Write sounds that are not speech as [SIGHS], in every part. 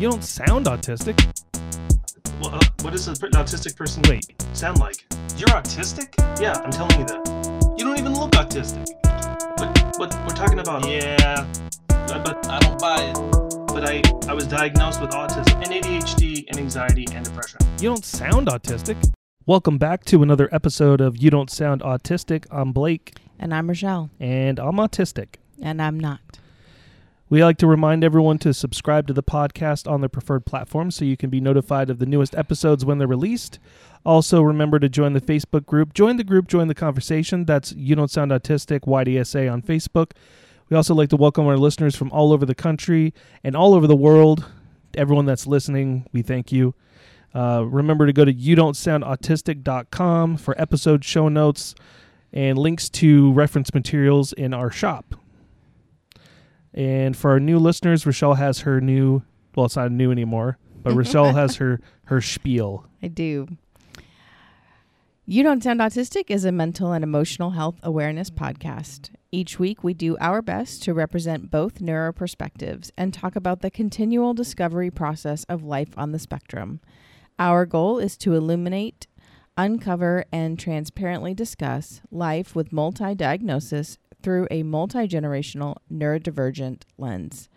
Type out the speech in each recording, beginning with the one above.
You don't sound autistic. Well, uh, what does an autistic person Wait, sound like? You're autistic? Yeah, I'm telling you that. You don't even look autistic. But but we're talking about. Yeah, uh, But I don't buy it. but I I was diagnosed with autism and ADHD and anxiety and depression. you don't sound autistic. Welcome back to another episode of You Don't Sound Autistic. I'm Blake, And I'm Rochelle. and I'm autistic. And I'm not. We like to remind everyone to subscribe to the podcast on their preferred platform so you can be notified of the newest episodes when they're released. Also, remember to join the Facebook group. Join the group, join the conversation. That's You Don't Sound Autistic, YDSA on Facebook. We also like to welcome our listeners from all over the country and all over the world. Everyone that's listening, we thank you. Uh, remember to go to you don't sound autistic.com for episode show notes and links to reference materials in our shop. And for our new listeners, Rochelle has her new well, it's not new anymore, but Rochelle has her [LAUGHS] her spiel. I do. You Don't Sound Autistic is a mental and emotional health awareness podcast. Each week, we do our best to represent both neuro perspectives and talk about the continual discovery process of life on the spectrum. Our goal is to illuminate, uncover, and transparently discuss life with multi diagnosis through a multi generational neurodivergent lens.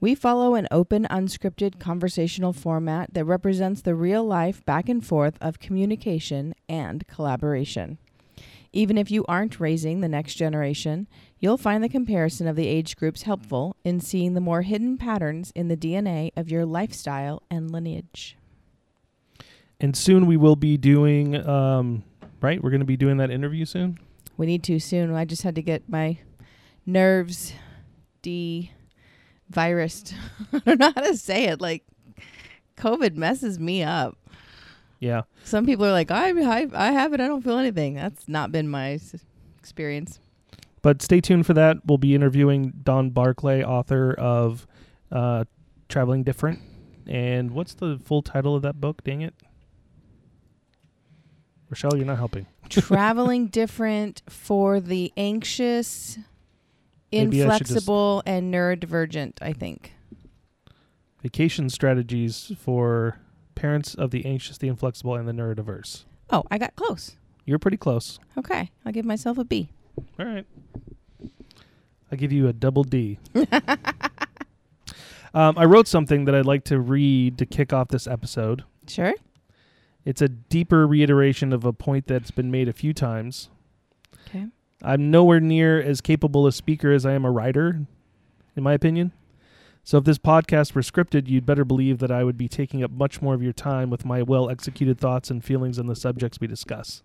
We follow an open, unscripted conversational format that represents the real life back and forth of communication and collaboration. Even if you aren't raising the next generation, you'll find the comparison of the age groups helpful in seeing the more hidden patterns in the DNA of your lifestyle and lineage. And soon we will be doing um right, we're going to be doing that interview soon. We need to soon. I just had to get my nerves de virused. [LAUGHS] I don't know how to say it. Like, COVID messes me up. Yeah. Some people are like, I, I, I have it. I don't feel anything. That's not been my s- experience. But stay tuned for that. We'll be interviewing Dawn Barclay, author of uh, Traveling Different. And what's the full title of that book? Dang it. Rochelle, you're not helping. Traveling different for the anxious, [LAUGHS] Maybe I should just- inflexible, and neurodivergent, I think. Vacation strategies for parents of the anxious, the inflexible, and the neurodiverse. Oh, I got close. You're pretty close. Okay. I'll give myself a B. All right. I'll give you a double D. [LAUGHS] um, I wrote something that I'd like to read to kick off this episode. Sure. It's a deeper reiteration of a point that's been made a few times. Okay. I'm nowhere near as capable a speaker as I am a writer, in my opinion. So if this podcast were scripted, you'd better believe that I would be taking up much more of your time with my well executed thoughts and feelings on the subjects we discuss.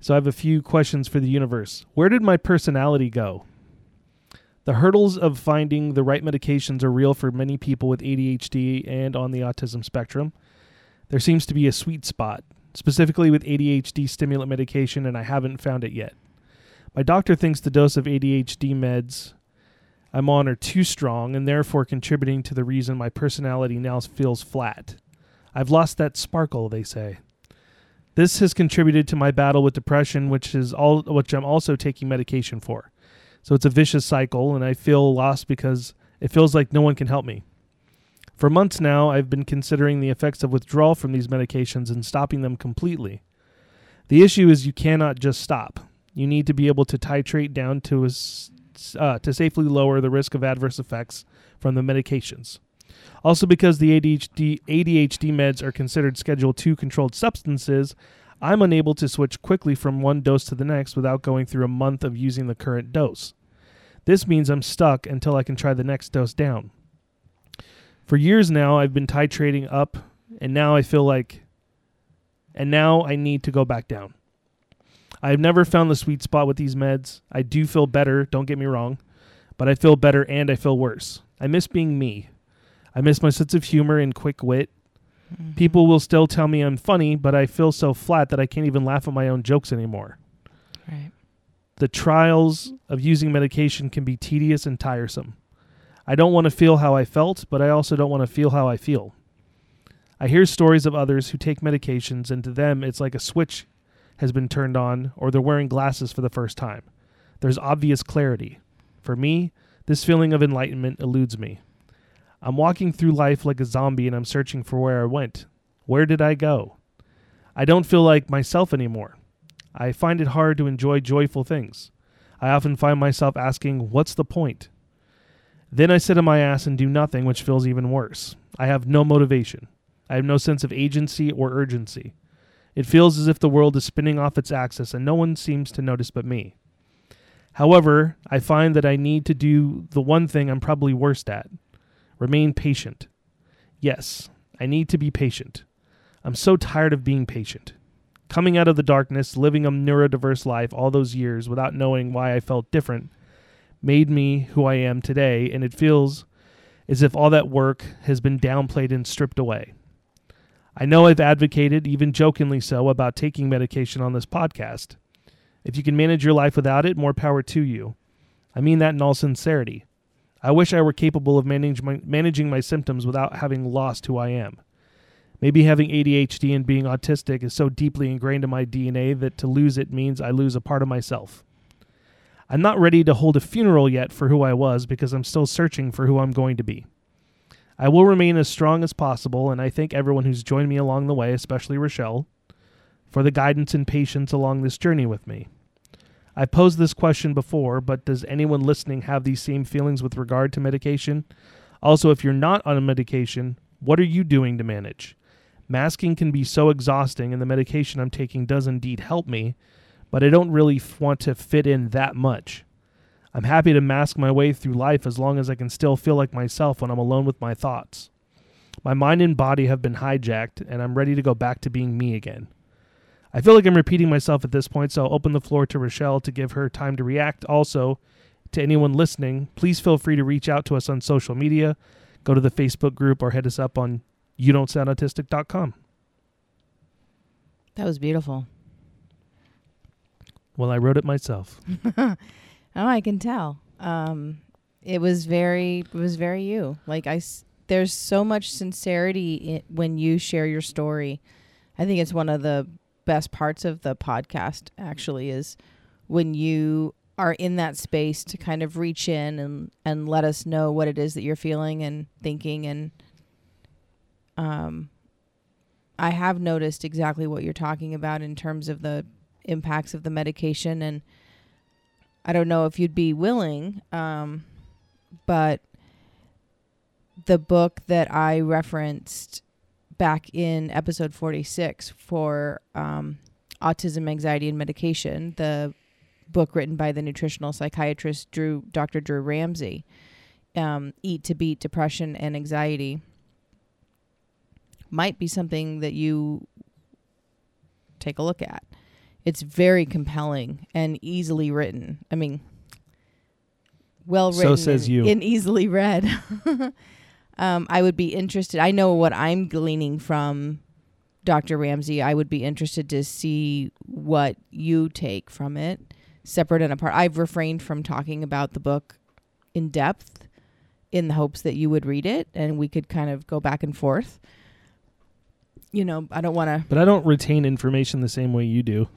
So I have a few questions for the universe. Where did my personality go? The hurdles of finding the right medications are real for many people with ADHD and on the autism spectrum. There seems to be a sweet spot, specifically with ADHD stimulant medication, and I haven't found it yet. My doctor thinks the dose of ADHD meds I'm on are too strong and therefore contributing to the reason my personality now feels flat. I've lost that sparkle, they say. This has contributed to my battle with depression, which is all which I'm also taking medication for. So it's a vicious cycle and I feel lost because it feels like no one can help me. For months now, I've been considering the effects of withdrawal from these medications and stopping them completely. The issue is you cannot just stop. You need to be able to titrate down to a uh, to safely lower the risk of adverse effects from the medications. Also, because the ADHD, ADHD meds are considered Schedule II controlled substances, I'm unable to switch quickly from one dose to the next without going through a month of using the current dose. This means I'm stuck until I can try the next dose down. For years now, I've been titrating up, and now I feel like, and now I need to go back down. I've never found the sweet spot with these meds. I do feel better, don't get me wrong, but I feel better and I feel worse. I miss being me. I miss my sense of humor and quick wit. Mm-hmm. People will still tell me I'm funny, but I feel so flat that I can't even laugh at my own jokes anymore. Right. The trials of using medication can be tedious and tiresome. I don't want to feel how I felt, but I also don't want to feel how I feel. I hear stories of others who take medications, and to them, it's like a switch has been turned on, or they're wearing glasses for the first time. There's obvious clarity. For me, this feeling of enlightenment eludes me. I'm walking through life like a zombie and I'm searching for where I went. Where did I go? I don't feel like myself anymore. I find it hard to enjoy joyful things. I often find myself asking, What's the point? Then I sit on my ass and do nothing, which feels even worse. I have no motivation. I have no sense of agency or urgency. It feels as if the world is spinning off its axis and no one seems to notice but me. However, I find that I need to do the one thing I'm probably worst at remain patient. Yes, I need to be patient. I'm so tired of being patient. Coming out of the darkness, living a neurodiverse life all those years without knowing why I felt different, made me who I am today, and it feels as if all that work has been downplayed and stripped away. I know I've advocated, even jokingly so, about taking medication on this podcast. If you can manage your life without it, more power to you. I mean that in all sincerity. I wish I were capable of manage my, managing my symptoms without having lost who I am. Maybe having ADHD and being autistic is so deeply ingrained in my DNA that to lose it means I lose a part of myself. I'm not ready to hold a funeral yet for who I was because I'm still searching for who I'm going to be. I will remain as strong as possible, and I thank everyone who's joined me along the way, especially Rochelle, for the guidance and patience along this journey with me. I've posed this question before, but does anyone listening have these same feelings with regard to medication? Also, if you're not on a medication, what are you doing to manage? Masking can be so exhausting, and the medication I'm taking does indeed help me, but I don't really f- want to fit in that much. I'm happy to mask my way through life as long as I can still feel like myself when I'm alone with my thoughts. My mind and body have been hijacked, and I'm ready to go back to being me again. I feel like I'm repeating myself at this point, so I'll open the floor to Rochelle to give her time to react. Also, to anyone listening, please feel free to reach out to us on social media, go to the Facebook group, or hit us up on you don't sound That was beautiful. Well, I wrote it myself. [LAUGHS] oh, I can tell. Um, it was very, it was very you. Like I, s- there's so much sincerity i when you share your story. I think it's one of the best parts of the podcast. Actually, is when you are in that space to kind of reach in and and let us know what it is that you're feeling and thinking and um I have noticed exactly what you're talking about in terms of the impacts of the medication and I don't know if you'd be willing um but the book that I referenced back in episode 46 for um, autism anxiety and medication the book written by the nutritional psychiatrist Drew Dr. Drew Ramsey um, eat to beat depression and anxiety might be something that you take a look at. It's very compelling and easily written. I mean, well written. So says and, you. and easily read. [LAUGHS] um, I would be interested. I know what I'm gleaning from Dr. Ramsey. I would be interested to see what you take from it, separate and apart. I've refrained from talking about the book in depth in the hopes that you would read it and we could kind of go back and forth. You know, I don't want to. But I don't retain information the same way you do.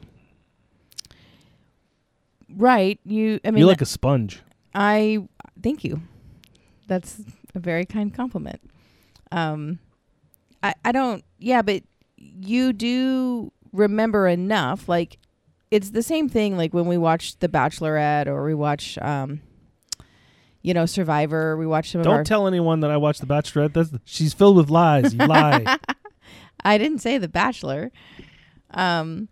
Right. You, I mean, You're like a sponge. I thank you. That's a very kind compliment. Um, I I don't. Yeah, but you do remember enough. Like it's the same thing. Like when we watch The Bachelorette or we watch, um, you know, Survivor. We watch some of Don't our. tell anyone that I watched The Bachelorette. That's she's filled with lies. You [LAUGHS] lie. I didn't say The Bachelor. Um,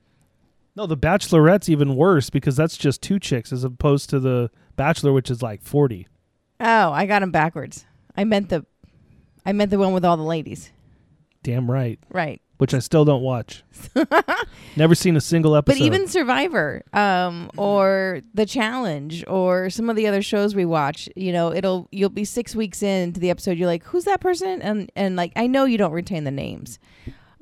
No, The Bachelorette's even worse because that's just two chicks as opposed to The Bachelor, which is like forty. oh, I got him backwards. I meant the, I meant the one with all the ladies. Damn right. Right. Which I still don't watch. [LAUGHS] Never seen a single episode. But even Survivor, um, or The Challenge, or some of the other shows we watch, you know, it'll you'll be six weeks into the episode, you're like, who's that person? And and like I know you don't retain the names,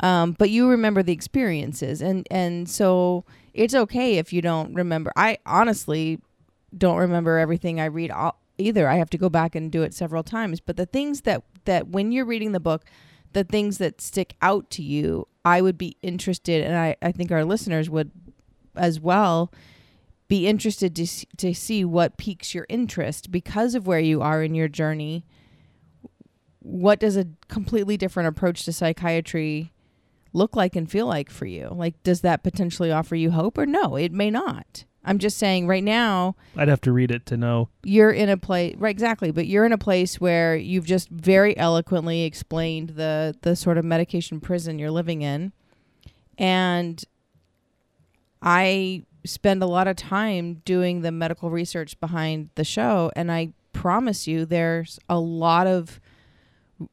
um, but you remember the experiences, and and so it's okay if you don't remember. I honestly don't remember everything I read all, either. I have to go back and do it several times. But the things that that when you're reading the book, the things that stick out to you, I would be interested, and I, I think our listeners would as well be interested to to see what piques your interest because of where you are in your journey. what does a completely different approach to psychiatry look like and feel like for you? Like, does that potentially offer you hope or no? It may not. I'm just saying right now, I'd have to read it to know. you're in a place right exactly but you're in a place where you've just very eloquently explained the the sort of medication prison you're living in and i spend a lot of time doing the medical research behind the show and i promise you there's a lot of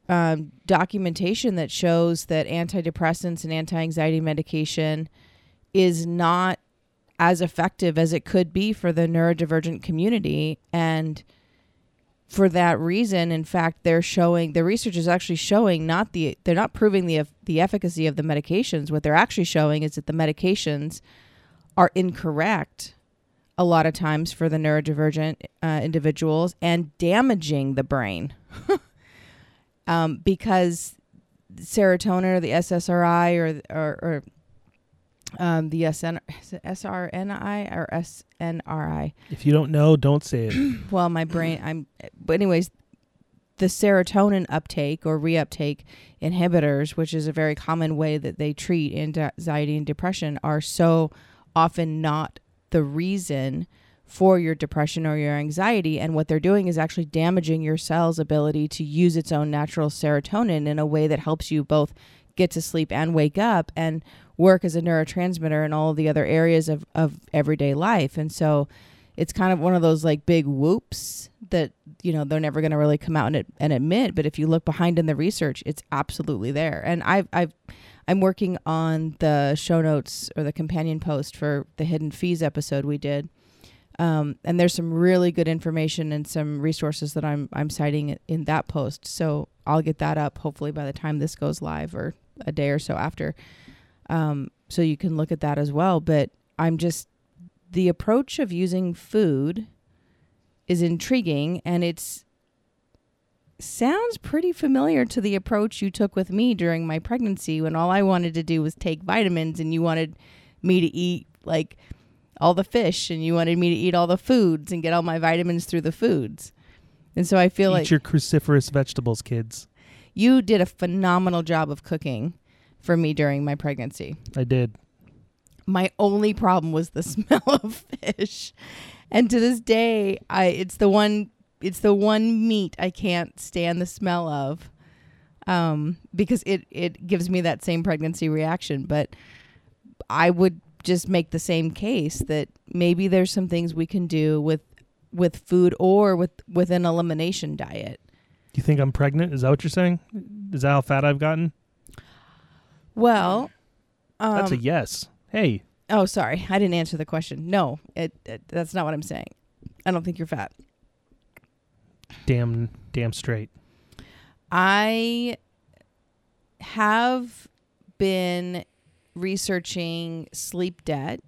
um, documentation that shows that antidepressants and anti-anxiety medication is not as effective as it could be for the neurodivergent community. And for that reason in fact they're showing the research is actually showing not the they're not proving the the efficacy of the medications. What they're actually showing is that the medications are incorrect a lot of times for the neurodivergent uh, individuals and damaging the brain [LAUGHS] um, because serotonin or the SSRI or or, or um, the SN, SRNI or SNRI. If you don't know, don't say it. [CLEARS THROAT] Well, my brain, I'm, but anyways, the serotonin uptake or reuptake inhibitors, which is a very common way that they treat anxiety and depression, are so often not the reason for your depression or your anxiety. And what they're doing is actually damaging your cell's ability to use its own natural serotonin in a way that helps you both get to sleep and wake up and work as a neurotransmitter in all the other areas of, of everyday life. And so it's kind of one of those like big whoops that, you know, they're never going to really come out and, and admit. But if you look behind in the research, it's absolutely there. And I've, I've, I'm working on the show notes or the companion post for the Hidden Fees episode we did. Um, and there's some really good information and some resources that I'm I'm citing in that post. So I'll get that up hopefully by the time this goes live or a day or so after. Um, so you can look at that as well. But I'm just the approach of using food is intriguing and it's sounds pretty familiar to the approach you took with me during my pregnancy when all I wanted to do was take vitamins and you wanted me to eat like all the fish and you wanted me to eat all the foods and get all my vitamins through the foods. And so I feel Eat like your cruciferous vegetables, kids. you did a phenomenal job of cooking for me during my pregnancy. I did. My only problem was the [LAUGHS] smell of fish. And to this day, I it's the one it's the one meat I can't stand the smell of. Um, because it it gives me that same pregnancy reaction, but I would just make the same case that maybe there's some things we can do with with food or with with an elimination diet. Do you think I'm pregnant? Is that what you're saying? Is that how fat I've gotten? Well, um, That's a yes. Hey, Oh, sorry. I didn't answer the question. No, it, it that's not what I'm saying. I don't think you're fat. damn, damn straight. I have been researching sleep debt,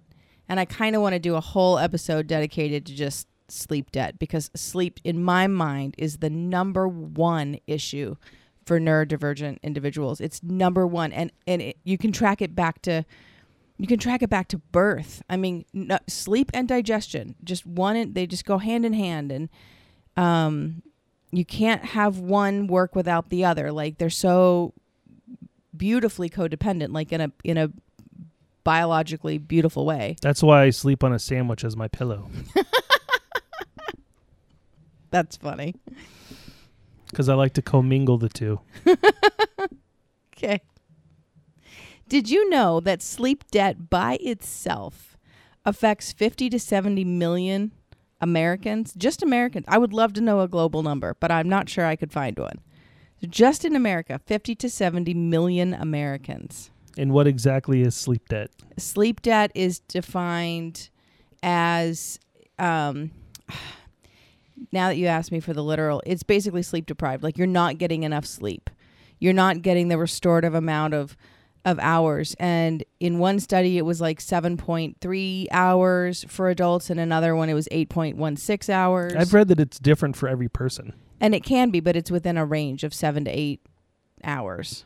and I kind of want to do a whole episode dedicated to just sleep debt because sleep, in my mind, is the number one issue for neurodivergent individuals. It's number one, and and it, you can track it back to. You can track it back to birth. I mean, sleep and digestion, just one, they just go hand in hand. And um, you can't have one work without the other like they're so beautifully codependent like in a in a biologically beautiful way. That's why I sleep on a sandwich as my pillow. [LAUGHS] That's funny. Because I like to commingle the two. [LAUGHS] okay. Did you know that sleep debt by itself affects 50 to 70 million americans? Just americans. I would love to know a global number but i'm not sure i could find one just in america 50 to 70 million americans. And what exactly is sleep debt? sleep debt is defined as um [SIGHS] now that you asked me for the literal it's basically sleep deprived. Like you're not getting enough sleep. You're not getting the restorative amount of of hours. And in one study it was like 7.3 hours for adults. And another one it was 8.16 hours. I've read that it's different for every person. And it can be but it's within a range of 7 to 8 hours.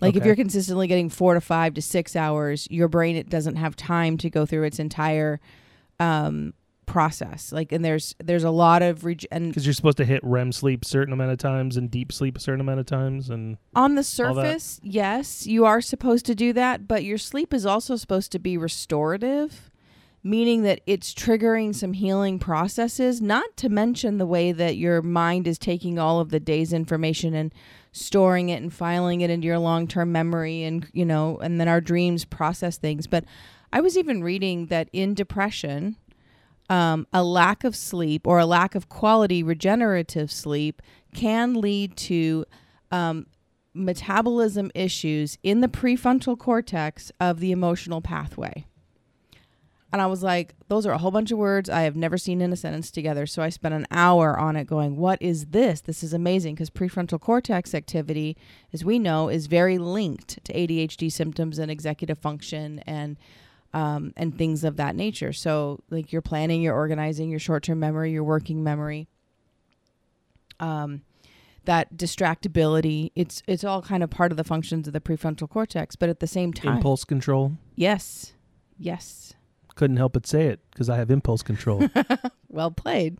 Like if you're consistently getting 4 to 5 to 6 hours your brain it doesn't have time to go through its entire um process. Like, and there's there's a lot of reg- and Because you're supposed to hit REM sleep a certain amount of times and deep sleep a certain amount of times, and on the surface, yes, you are supposed to do that, but your sleep is also supposed to be restorative, meaning that it's triggering some healing processes, not to mention the way that your mind is taking all of the day's information and storing it and filing it into your long-term memory and you know, and then our dreams process things. But I was even reading that in depression, um, a lack of sleep or a lack of quality regenerative sleep can lead to um, metabolism issues in the prefrontal cortex of the emotional pathway. And I was like, those are a whole bunch of words I have never seen in a sentence together. So I spent an hour on it going, what is this? This is amazing because prefrontal cortex activity, as we know, is very linked to ADHD symptoms and executive function and um, and things of that nature. So, like your planning, your organizing, your short term memory, your working memory, um, that distractibility. It's it's all kind of part of the functions of the prefrontal cortex. But at the same time, impulse control. yes, yes, Couldn't help but say it because I have impulse control. [LAUGHS] well played.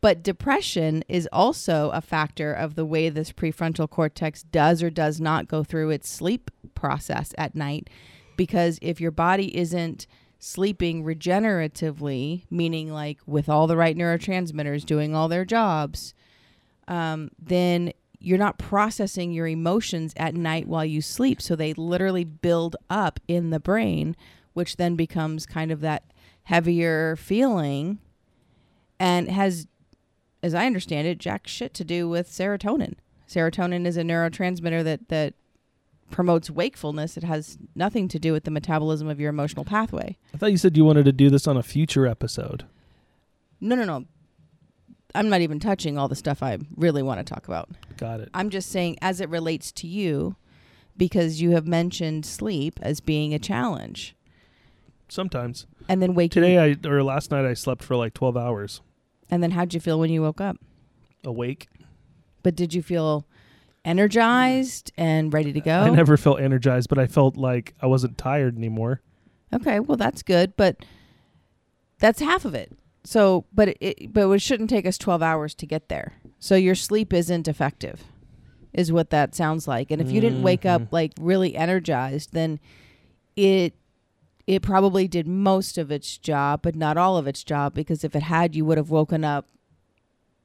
But depression is also a factor of the way this prefrontal cortex does or does not go through its sleep process at night. Because if your body isn't sleeping regeneratively, meaning like with all the right neurotransmitters doing all their jobs, um, then you're not processing your emotions at night while you sleep. So they literally build up in the brain, which then becomes kind of that heavier feeling and has, as I understand it, jack shit to do with serotonin. Serotonin is a neurotransmitter that, that promotes wakefulness. It has nothing to do with the metabolism of your emotional pathway. I thought you said you wanted to do this on a future episode. No, no, no. I'm not even touching all the stuff I really want to talk about. Got it. I'm just saying, as it relates to you, because you have mentioned sleep as being a challenge, Sometimes. and then waking. Today I or last night I slept for like 12 hours and then how'd you feel when you woke up? awake. But did you feel energized and ready to go? I never felt energized, but I felt like I wasn't tired anymore. Okay, well that's good, but that's half of it. So, but it, but it shouldn't take us 12 hours to get there. So your sleep isn't effective. Is what that sounds like. And if you didn't wake up Mhm. like really energized, then it it probably did most of its job, but not all of its job because if it had, you would have woken up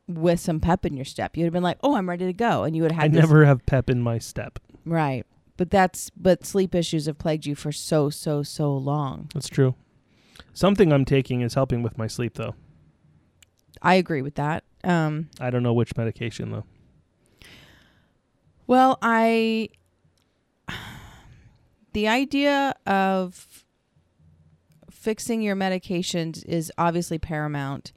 with some pep in your step. You'd have been like, "Oh, I'm ready to go," and you would have I had this- never have pep in my step. right. But that's but sleep issues have plagued you for so so so long. That's true. Something I'm taking is helping with my sleep though. I agree with that. Um, I don't know which medication though. well, I [SIGHS] the idea of fixing your medications is obviously paramount.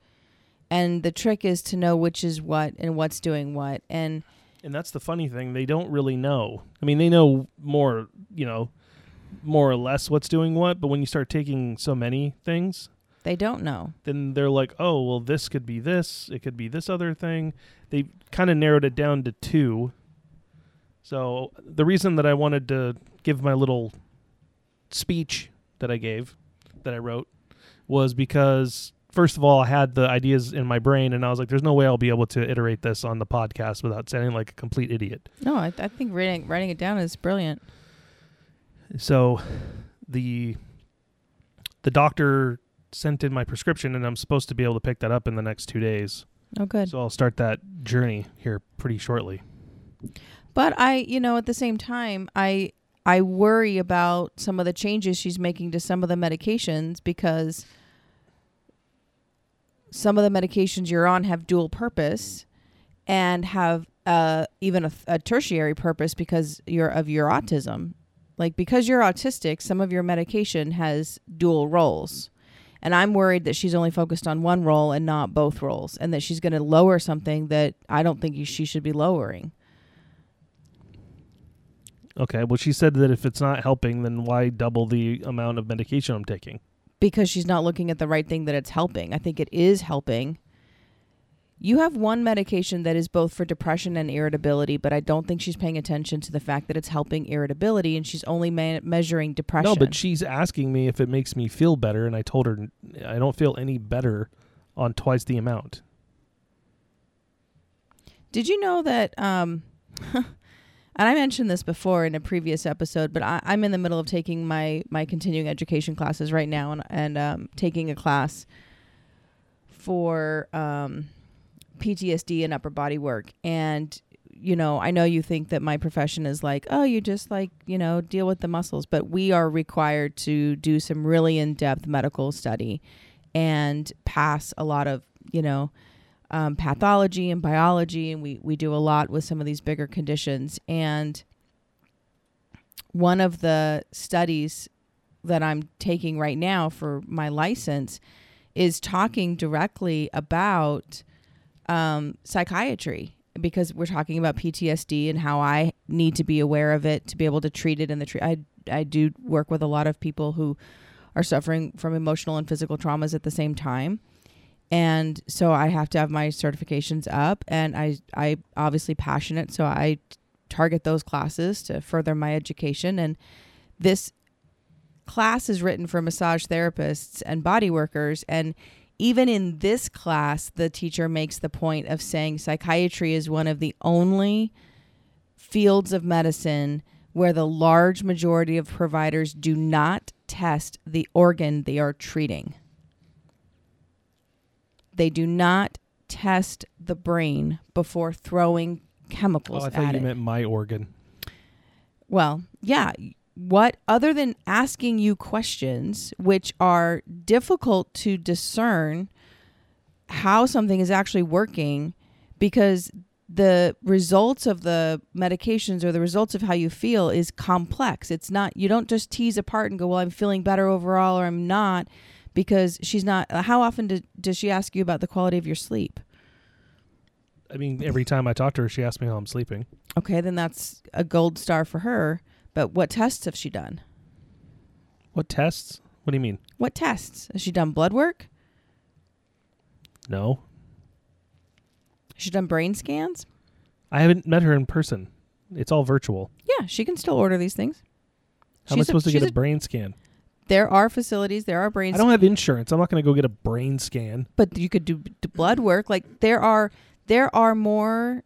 And the trick is to know which is what and what's doing what. And And that's the funny thing. They don't really know. I mean, they know more, you know, more or less what's doing what, but when you start taking so many things, they don't know. then they're like, "Oh, well this could be this, it could be this other thing." They kind of narrowed it down to two. So, the reason that I wanted to give my little speech that I gave that I wrote was because first of all, I had the ideas in my brain and I was like there's no way I'll be able to iterate this on the podcast without sounding like a complete idiot. No, I, I think writing writing it down is brilliant. So the the doctor sent in my prescription and I'm supposed to be able to pick that up in the next 2 days. Oh, good. So I'll start that journey here pretty shortly. But I, you know, at the same time, I I worry about some of the changes she's making to some of the medications because some of the medications you're on have dual purpose and have uh, even a, a tertiary purpose because you're of your autism. Like because you're autistic, some of your medication has dual roles. And I'm worried that she's only focused on one role and not both roles, and that she's going to lower something that I don't think she should be lowering. Okay, well she said that if it's not helping then why double the amount of medication I'm taking? because she's not looking at the right thing that it's helping. I think it is helping. You have one medication that is both for depression and irritability, but I don't think she's paying attention to the fact that it's helping irritability and she's only ma- measuring depression. No, but she's asking me if it makes me feel better and I told her I don't feel any better on twice the amount. Did you know that? Um, [LAUGHS] and I mentioned this before in a previous episode, but I, I'm in the middle of taking my my continuing education classes right now, and and um, taking a class for um, PTSD and upper body work. And you know, I know you think that my profession is like, oh, you just like you know deal with the muscles, but we are required to do some really in depth medical study and pass a lot of you know um, pathology and biology, and we we do a lot with some of these bigger conditions. And one of the studies that I'm taking right now for my license is talking directly about um, psychiatry because we're talking about PTSD and how I need to be aware of it to be able to treat it in the treat. I I do work with a lot of people who are suffering from emotional and physical traumas at the same time and so I have to have my certifications up, and I I obviously passionate, so I target those classes to further my education. And this class is written for massage therapists and body workers, and even in this class, the teacher makes the point of saying psychiatry is one of the only fields of medicine where the large majority of providers do not test the organ they are treating. They do not test the brain before throwing chemicals Oh, I at thought you it. meant my organ. Well, yeah. What other than asking you questions which are difficult to discern how something is actually working because the results of the medications or the results of how you feel is complex. It's not you don't just tease apart and go, "Well, I'm feeling better overall or I'm not." Because she's not. How often do, does she ask you about the quality of your sleep? I mean, every time I talk to her, she asks me how I'm sleeping. Okay, then that's a gold star for her. But what tests have she done? What tests? What do you mean? What tests? Has she done blood work? No, Has she done brain scans? I haven't met her in person. It's all virtual. Yeah, she can still order these things. How am I She's a- supposed to get a, a- brain scan? There are facilities, there are brain I don't have insurance. I'm not going to go get a brain scan. but you could do d- blood work. Like there are there are more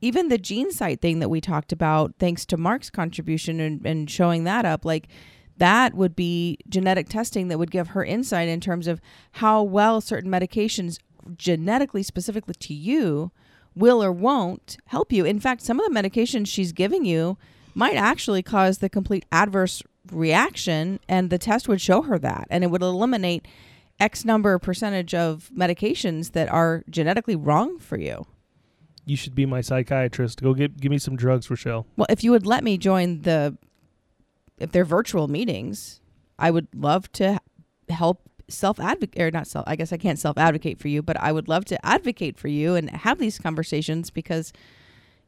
even the GeneSight thing that we talked about, thanks to Mark's contribution and, and showing that up, like that would be genetic testing that would give her insight in terms of how well certain medications genetically specifically to you will or won't help you. In fact, some of the medications she's giving you might actually cause the complete adverse reaction and the test would show her that and it would eliminate x number percentage of medications that are genetically wrong for you. You should be my psychiatrist. Go get give me some drugs, Rochelle. Well, if you would let me join the, if they're virtual meetings, I would love to help self advocate or not self. I guess I can't self advocate for you, but I would love to advocate for you and have these conversations because,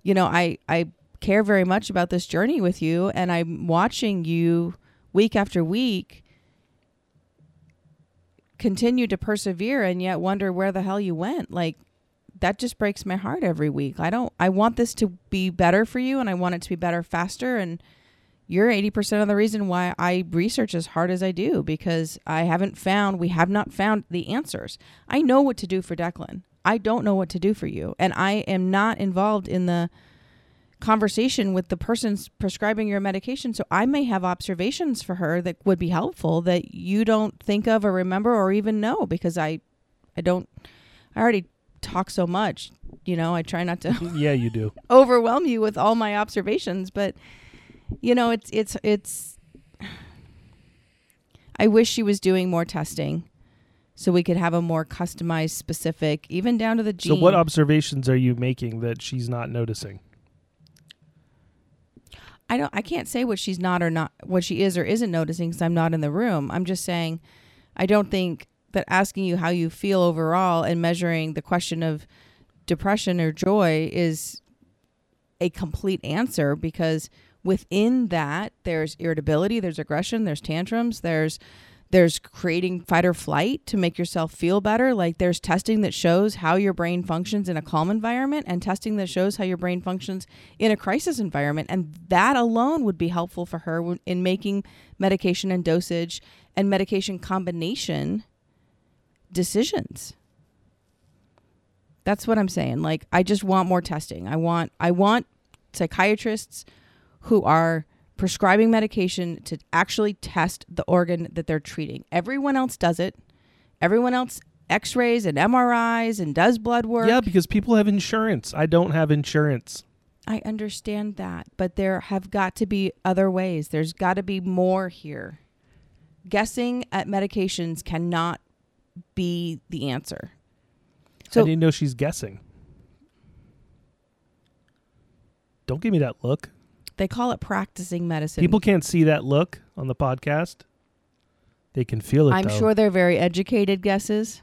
you know, I I care very much about this journey with you, and I'm watching you week after week continue to persevere and yet wonder where the hell you went like that just breaks my heart every week. I don't I want this to be better for you and I want it to be better faster and you're 80% of the reason why I research as hard as I do because I haven't found we have not found the answers. I know what to do for Declan. I don't know what to do for you and I am not involved in the conversation with the person prescribing your medication so I may have observations for her that would be helpful that you don't think of or remember or even know because I I don't I already talk so much. You know, I try not to [LAUGHS] yeah, you do. [LAUGHS] overwhelm you with all my observations, but you know, it's it's it's I wish she was doing more testing so we could have a more customized specific even down to the gene. So, what observations are you making that she's not noticing? I don't I can't say what she's not or not what she is or isn't noticing cuz I'm not in the room. I'm just saying I don't think that asking you how you feel overall and measuring the question of depression or joy is a complete answer because within that there's irritability, there's aggression, there's tantrums, there's there's creating fight or flight to make yourself feel better. Like there's testing that shows how your brain functions in a calm environment and testing that shows how your brain functions in a crisis environment. And that alone would be helpful for her in making medication and dosage and medication combination decisions. That's what I'm saying. Like I just want more testing. I want I want psychiatrists who are prescribing medication to actually test the organ that they're treating. Everyone else does it. Everyone else x-rays and MRIs and does blood work. Yeah, because people have insurance. I don't have insurance. I understand that, but there have got to be other ways. There's got to be more here. Guessing at medications cannot be the answer. So, I didn't know she's guessing. Don't give me that look. They call it practicing medicine. People can't see that look on the podcast. They can feel it. I'm though. sure they're very educated guesses.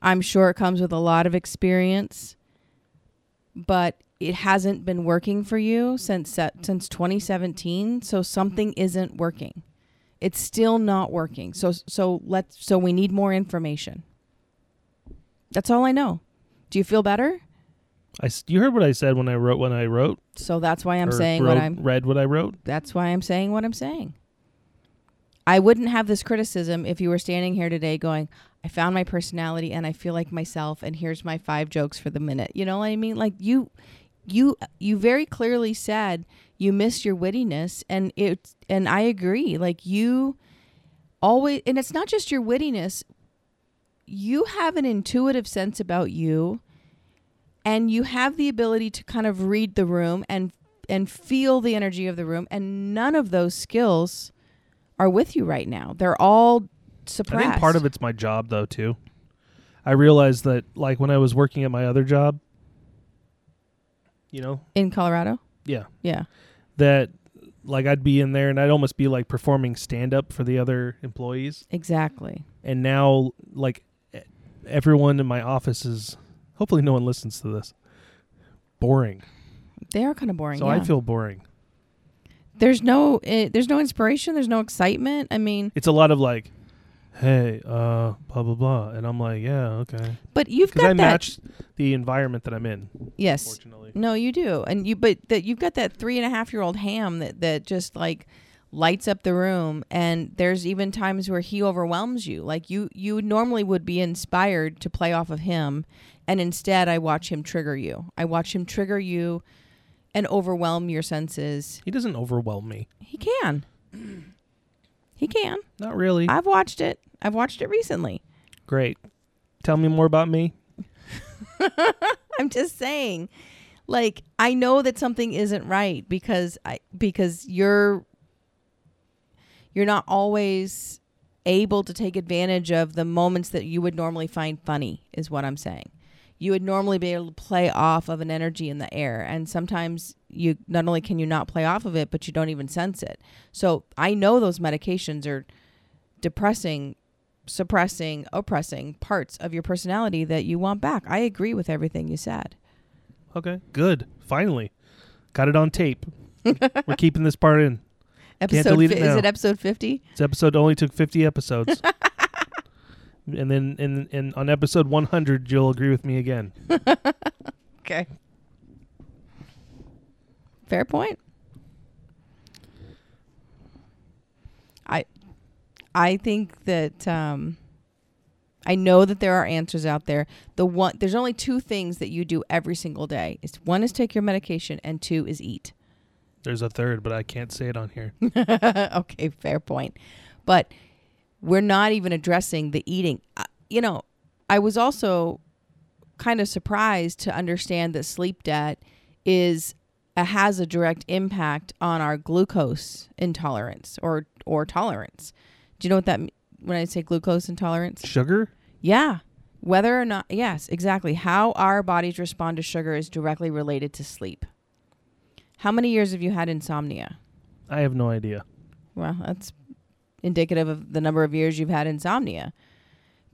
I'm sure it comes with a lot of experience, but it hasn't been working for you since since 2017. So something isn't working. It's still not working. So so let's so we need more information. That's all I know. Do you feel better? I s- you heard what I said when I wrote when I wrote. So that's why I'm saying what I'm read what I wrote. that's why I'm saying what I'm saying. I wouldn't have this criticism if you were standing here today going, I found my personality and I feel like myself and here's my five jokes for the minute. You know what I mean? Like you you you very clearly said you miss your wittiness and it and I agree. Like you always and it's not just your wittiness. You have an intuitive sense about you and you have the ability to kind of read the room and and feel the energy of the room and none of those skills are with you right now. They're all suppressed I think part of it's my job though too. I realized that like when I was working at my other job, you know, in colorado? Yeah, yeah. That like I'd be in there and I'd almost be like performing stand up for the other employees. exactly. And now like everyone in my office is hopefully no one listens to this. Boring. they are kind of boring So yeah. I feel boring. there's no eh, there's no inspiration there's no excitement i mean It's a lot of like, hey, uh, blah blah blah, and I'm like, yeah, okay, but you've got to because got I that match the environment that I'm in. yes Fortunately, No, you do, and you but that you've got that three and a half year old ham that that just like lights up the room, and there's even times where he overwhelms you. Like you you normally would be inspired to play off of him, and instead I watch him trigger you. I watch him trigger you, and overwhelm your senses. he doesn't overwhelm me. He can. He can. Not really. I've watched it. I've watched it recently. Great. Tell me more about me. [LAUGHS] I'm just saying, like I know that something isn't right because I because you're you're not always able to take advantage of the moments that you would normally find funny is what I'm saying. You would normally be able to play off of an energy in the air and sometimes you not only can you not play off of it but you don't even sense it. So I know those medications are depressing suppressing oppressing parts of your personality that you want back. I agree with everything you said. Okay. Good. Finally, got it on tape. [LAUGHS] We're keeping this part in. Episode delete it fi- is it episode 50? This episode only took 50 episodes. [LAUGHS] and then in, in on episode 100, you'll agree with me again. [LAUGHS] Okay. Fair point. I I think that um I know that there are answers out there. The one there's only two things that you do every single day. It's one is take your medication and two is eat. There's a third, but I can't say it on here. [LAUGHS] okay, fair point. But we're not even addressing the eating. Uh, you know, I was also kind of surprised to understand that sleep debt is uh, has a direct impact on our glucose intolerance or or tolerance. Do you know what that when I say glucose intolerance? Sugar? Yeah. Whether or not, yes, exactly. How our bodies respond to sugar is directly related to sleep. How many years have you had insomnia? I have no idea. Well, that's indicative of the number of years you've had insomnia.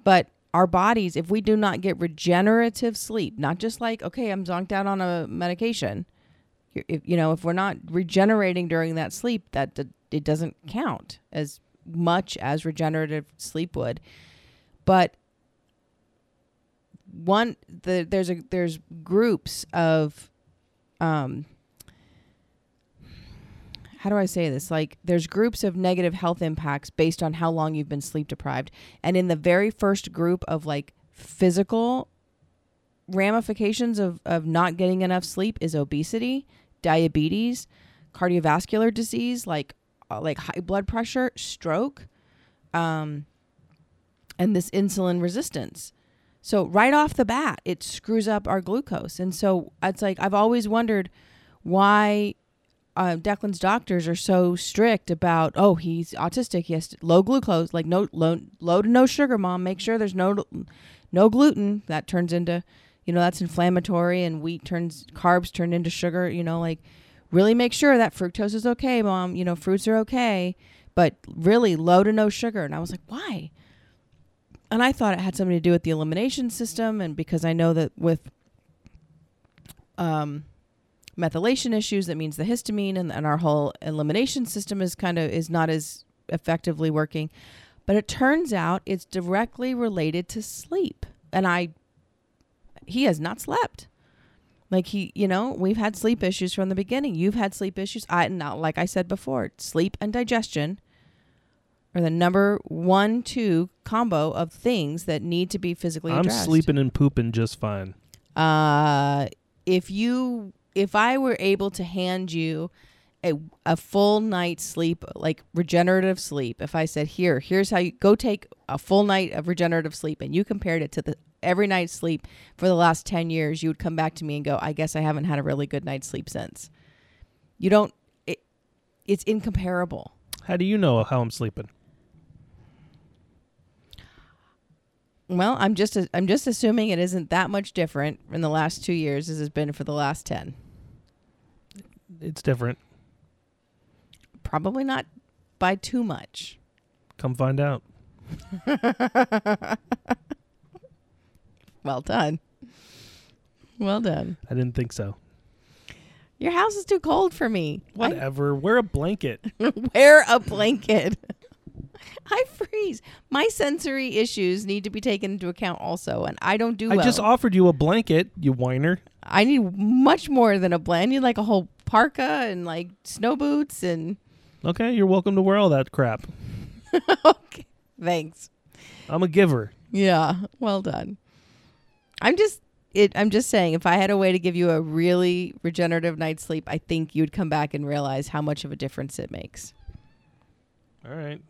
But our bodies, if we do not get regenerative sleep, not just like, okay, I'm zonked out on a medication, you- if, you know, if we're not regenerating during that sleep, that it doesn't count as much as regenerative sleep would. But one, the, there's a there's groups of um, how do I say this? Like, there's groups of negative health impacts based on how long you've been sleep deprived. And in the very first group of like physical ramifications of, of not getting enough sleep is obesity, diabetes, cardiovascular disease like uh, like high blood pressure, stroke, um, and this insulin resistance. So right off the bat, it screws up our glucose, and so it's like I've always wondered why uh, Declan's doctors are so strict about oh he's autistic he has low glucose like no low low to no sugar mom make sure there's no no gluten. That turns into you know that's inflammatory and wheat turns carbs turn into sugar you know like really make sure that fructose is okay mom you know fruits are okay but really low to no sugar. And I was like why? And I thought it had something to do with the elimination system and because I know that with um methylation issues that means the histamine and, and our whole elimination system is kind of is not as effectively working. But it turns out it's directly related to sleep. And i he has not slept. Like he you know we've had sleep issues from the beginning. You've had sleep issues. I not like i said before sleep and digestion are the number one two combo of things that need to be physically I'm addressed. sleeping and pooping just fine. uh if you if I were able to hand you a, a full night's sleep, like regenerative sleep, if I said, here, here's how you go take a full night of regenerative sleep and you compared it to the every night's sleep for the last 10 years, you would come back to me and go, I guess I haven't had a really good night's sleep since. You don't, it, it's incomparable. How do you know how I'm sleeping? Well, I'm just I'm just assuming it isn't that much different in the last two years as it's been for the last ten. It's different. Probably not by too much. Come find out. [LAUGHS] Well done. Well done. I didn't think so. Your house is too cold for me. I- Whatever. Wear a blanket. [LAUGHS] wear a blanket. [LAUGHS] I freeze. My sensory issues need to be taken into account also, and I don't do I well. just offered you a blanket, you whiner. I need much more than a blanket. I need like a whole parka and like snow boots and Okay, you're welcome to wear all that crap. [LAUGHS] okay. Thanks. I'm a giver. Yeah, well done. I'm just it I'm just saying if I had a way to give you a really regenerative night's sleep, I think you'd come back and realize how much of a difference it makes. All right.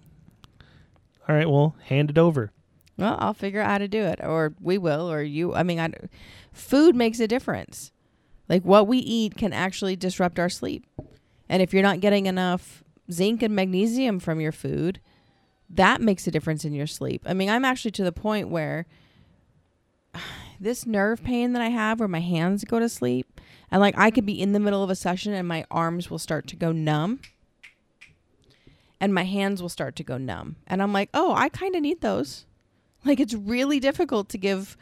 All right, well, hand it over. Well, I'll figure out how to do it, or we will, or you. I mean, I, food makes a difference. Like what we eat can actually disrupt our sleep, and if you're not getting enough zinc and magnesium from your food, that makes a difference in your sleep. I mean, I'm actually to the point where [SIGHS] this nerve pain that I have, where my hands go to sleep, and like I could be in the middle of a session and my arms will start to go numb and my hands will start to go numb. And I'm like, oh, I kind of need those. Like it's really difficult to give,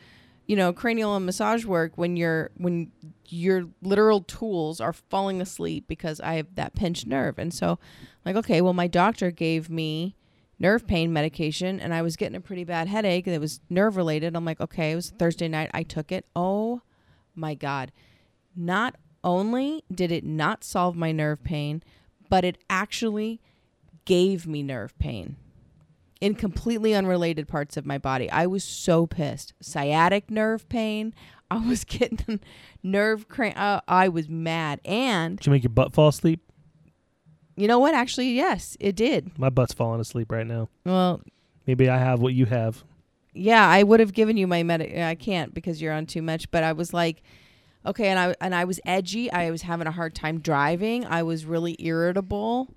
you know, cranial and massage work when you're when your literal tools are falling asleep because I have that pinched nerve. And so, like, okay, well, my doctor gave me nerve pain medication, and I was getting a pretty bad headache that was nerve related. I'm like, okay, it was Thursday night. I took it. Oh my god! Not only did it not solve my nerve pain, but it actually gave me nerve pain in completely unrelated parts of my body. I was so pissed. Sciatic nerve pain. [LAUGHS] I was getting nerve cramp. Uh, I was mad. And Did you make your butt fall asleep? you know what? Actually, yes, it did. My butt's falling asleep right now. Well, Maybe I have what you have. yeah, I would have given you my med. I can't because you're on too much. But I was like, okay, and I and I was edgy. I was having a hard time driving. I was really irritable.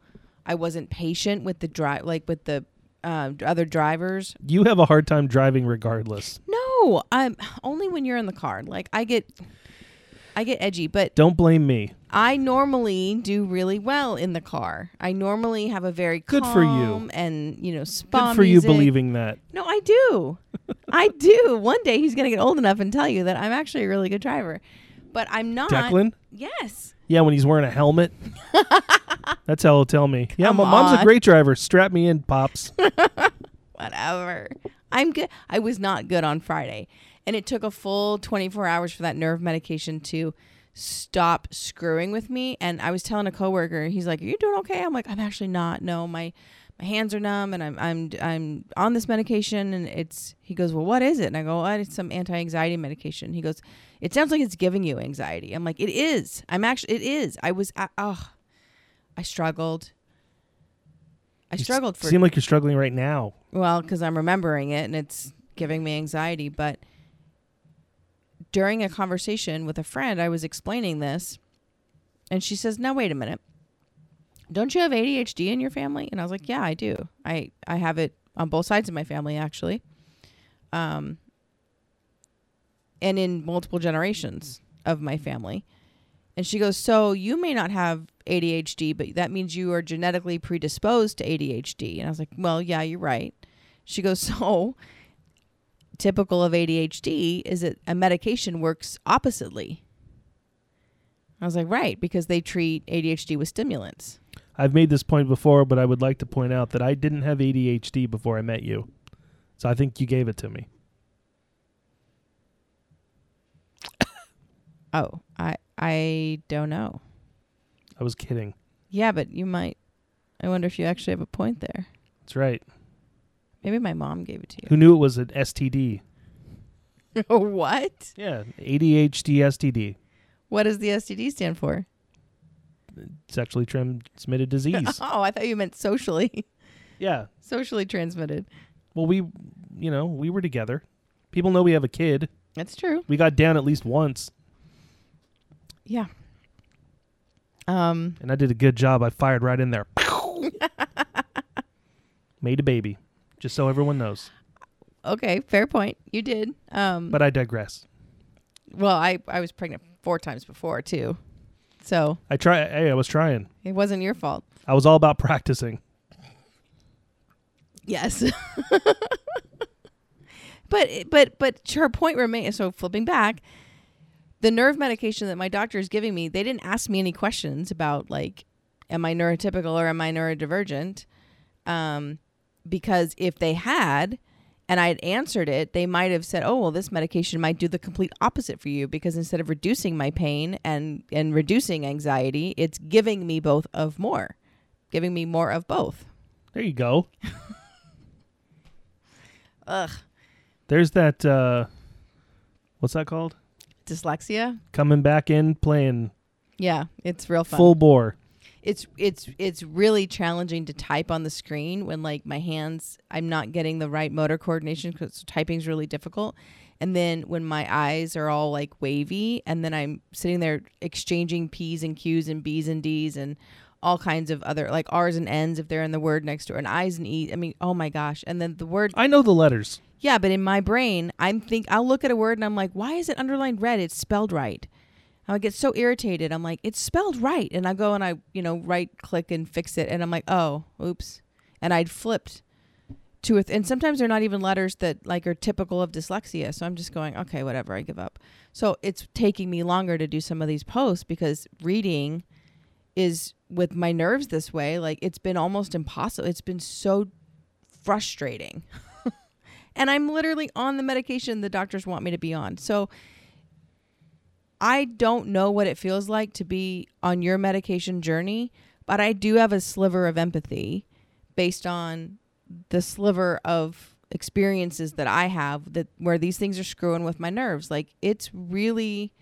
I wasn't patient with the drive, like with the um, other drivers. You have a hard time driving regardless. No, I'm only when you're in the car. Like I get, I get edgy, but Don't blame me. I normally do really well in the car. I normally have a very Good for you. calm and you know spa Good for you believing that. No, I do. [LAUGHS] I do. One day he's gonna get old enough and tell you that I'm actually a really good driver, but I'm not. Declan? Yes. Yeah, when he's wearing a helmet. [LAUGHS] That's how he'll tell me. Yeah, Come my mom's a on. great driver. Strap me in, pops. [LAUGHS] whatever. I'm good. I was not good on Friday. And it took a full 24 hours for that nerve medication to stop screwing with me. And I was telling a coworker, he's like, Are you doing okay? I'm like, I'm actually not. No, my my hands are numb and I'm I'm I'm on this medication and it's he goes, "Well, what is it?" And I go, oh, "It's some anti-anxiety medication." He goes, "It sounds like it's giving you anxiety." I'm like, "It is. I'm actually it is. I was oh, I struggled. I You struggled for Seem like you're struggling right now. well, because I'm remembering it and it's giving me anxiety. But during a conversation with a friend, I was explaining this, and she says, "Now wait a minute. Don't you have ADHD in your family?" And I was like, "Yeah, I do. I I have it on both sides of my family, actually, um, and in multiple generations of my family." And she goes, "So you may not have ADHD, but that means you are genetically predisposed to ADHD." And I was like, "Well, yeah, you're right." She goes, [LAUGHS] "So typical of ADHD is that a medication works oppositely." I was like, "Right, because they treat ADHD with stimulants." I've made this point before, but I would like to point out that I didn't have ADHD before I met you. So I think you gave it to me. [COUGHS] Oh, I I don't know. I was kidding. Yeah, but you might. I wonder if you actually have a point there. That's right. Maybe my mom gave it to you. Who knew it was an STD? [LAUGHS] Oh, what? Yeah, ADHD STD, What does the STD stand for? sexually transmitted disease. [LAUGHS] Oh, I thought you meant socially. [LAUGHS] yeah. socially transmitted. Well, we, you know, we were together. People know we have a kid. That's true. We got down at least once, Yeah. Um. and I did a good job. I fired right in there. [LAUGHS] Made a baby, just so everyone knows. Okay. Fair point. You did. Um. But I digress. well, I I was pregnant four times before too, so I try. Hey, I was trying. it wasn't your fault. I was all about practicing. Yes. [LAUGHS] but but but her point remains. So flipping back, the nerve medication that my doctor is giving me, they didn't ask me any questions about like, am I neurotypical or am I neurodivergent? Um, because if they had, and I had answered it, they might have said, "Oh, well, this medication might do the complete opposite for you because instead of reducing my pain and and reducing anxiety, it's giving me both of more, giving me more of both." There you go. [LAUGHS] Ugh, There's that. uh What's that called? Dyslexia. Coming back in, playing Yeah, it's real fun. full bore. It's it's it's really challenging to type on the screen when like my hands I'm not getting the right motor coordination cuz typing's really difficult. And then when my eyes are all like wavy and then I'm sitting there exchanging P's and Q's and B's and D's and all kinds of other like R's and N's if they're in the word next to it and I's and E's. I mean, oh my gosh. And then the word I know the letters. Yeah, but in my brain, I'm think I'll look at a word and I'm like, why is it underlined red? It's spelled right. I get so irritated. I'm like, it's spelled right, and I go and I you know right click and fix it, and I'm like, oh, oops, and I'd flipped two or th- and sometimes they're not even letters that like are typical of dyslexia. So I'm just going, okay, whatever, I give up. So it's taking me longer to do some of these posts because reading is with my nerves this way. Like it's been almost impossible. It's been so frustrating [LAUGHS] and I'm literally on the medication the doctors want me to be on. So I don't know what it feels like to be on your medication journey, but I do have a sliver of empathy based on the sliver of experiences that I have that where these things are screwing with my nerves. Like it's really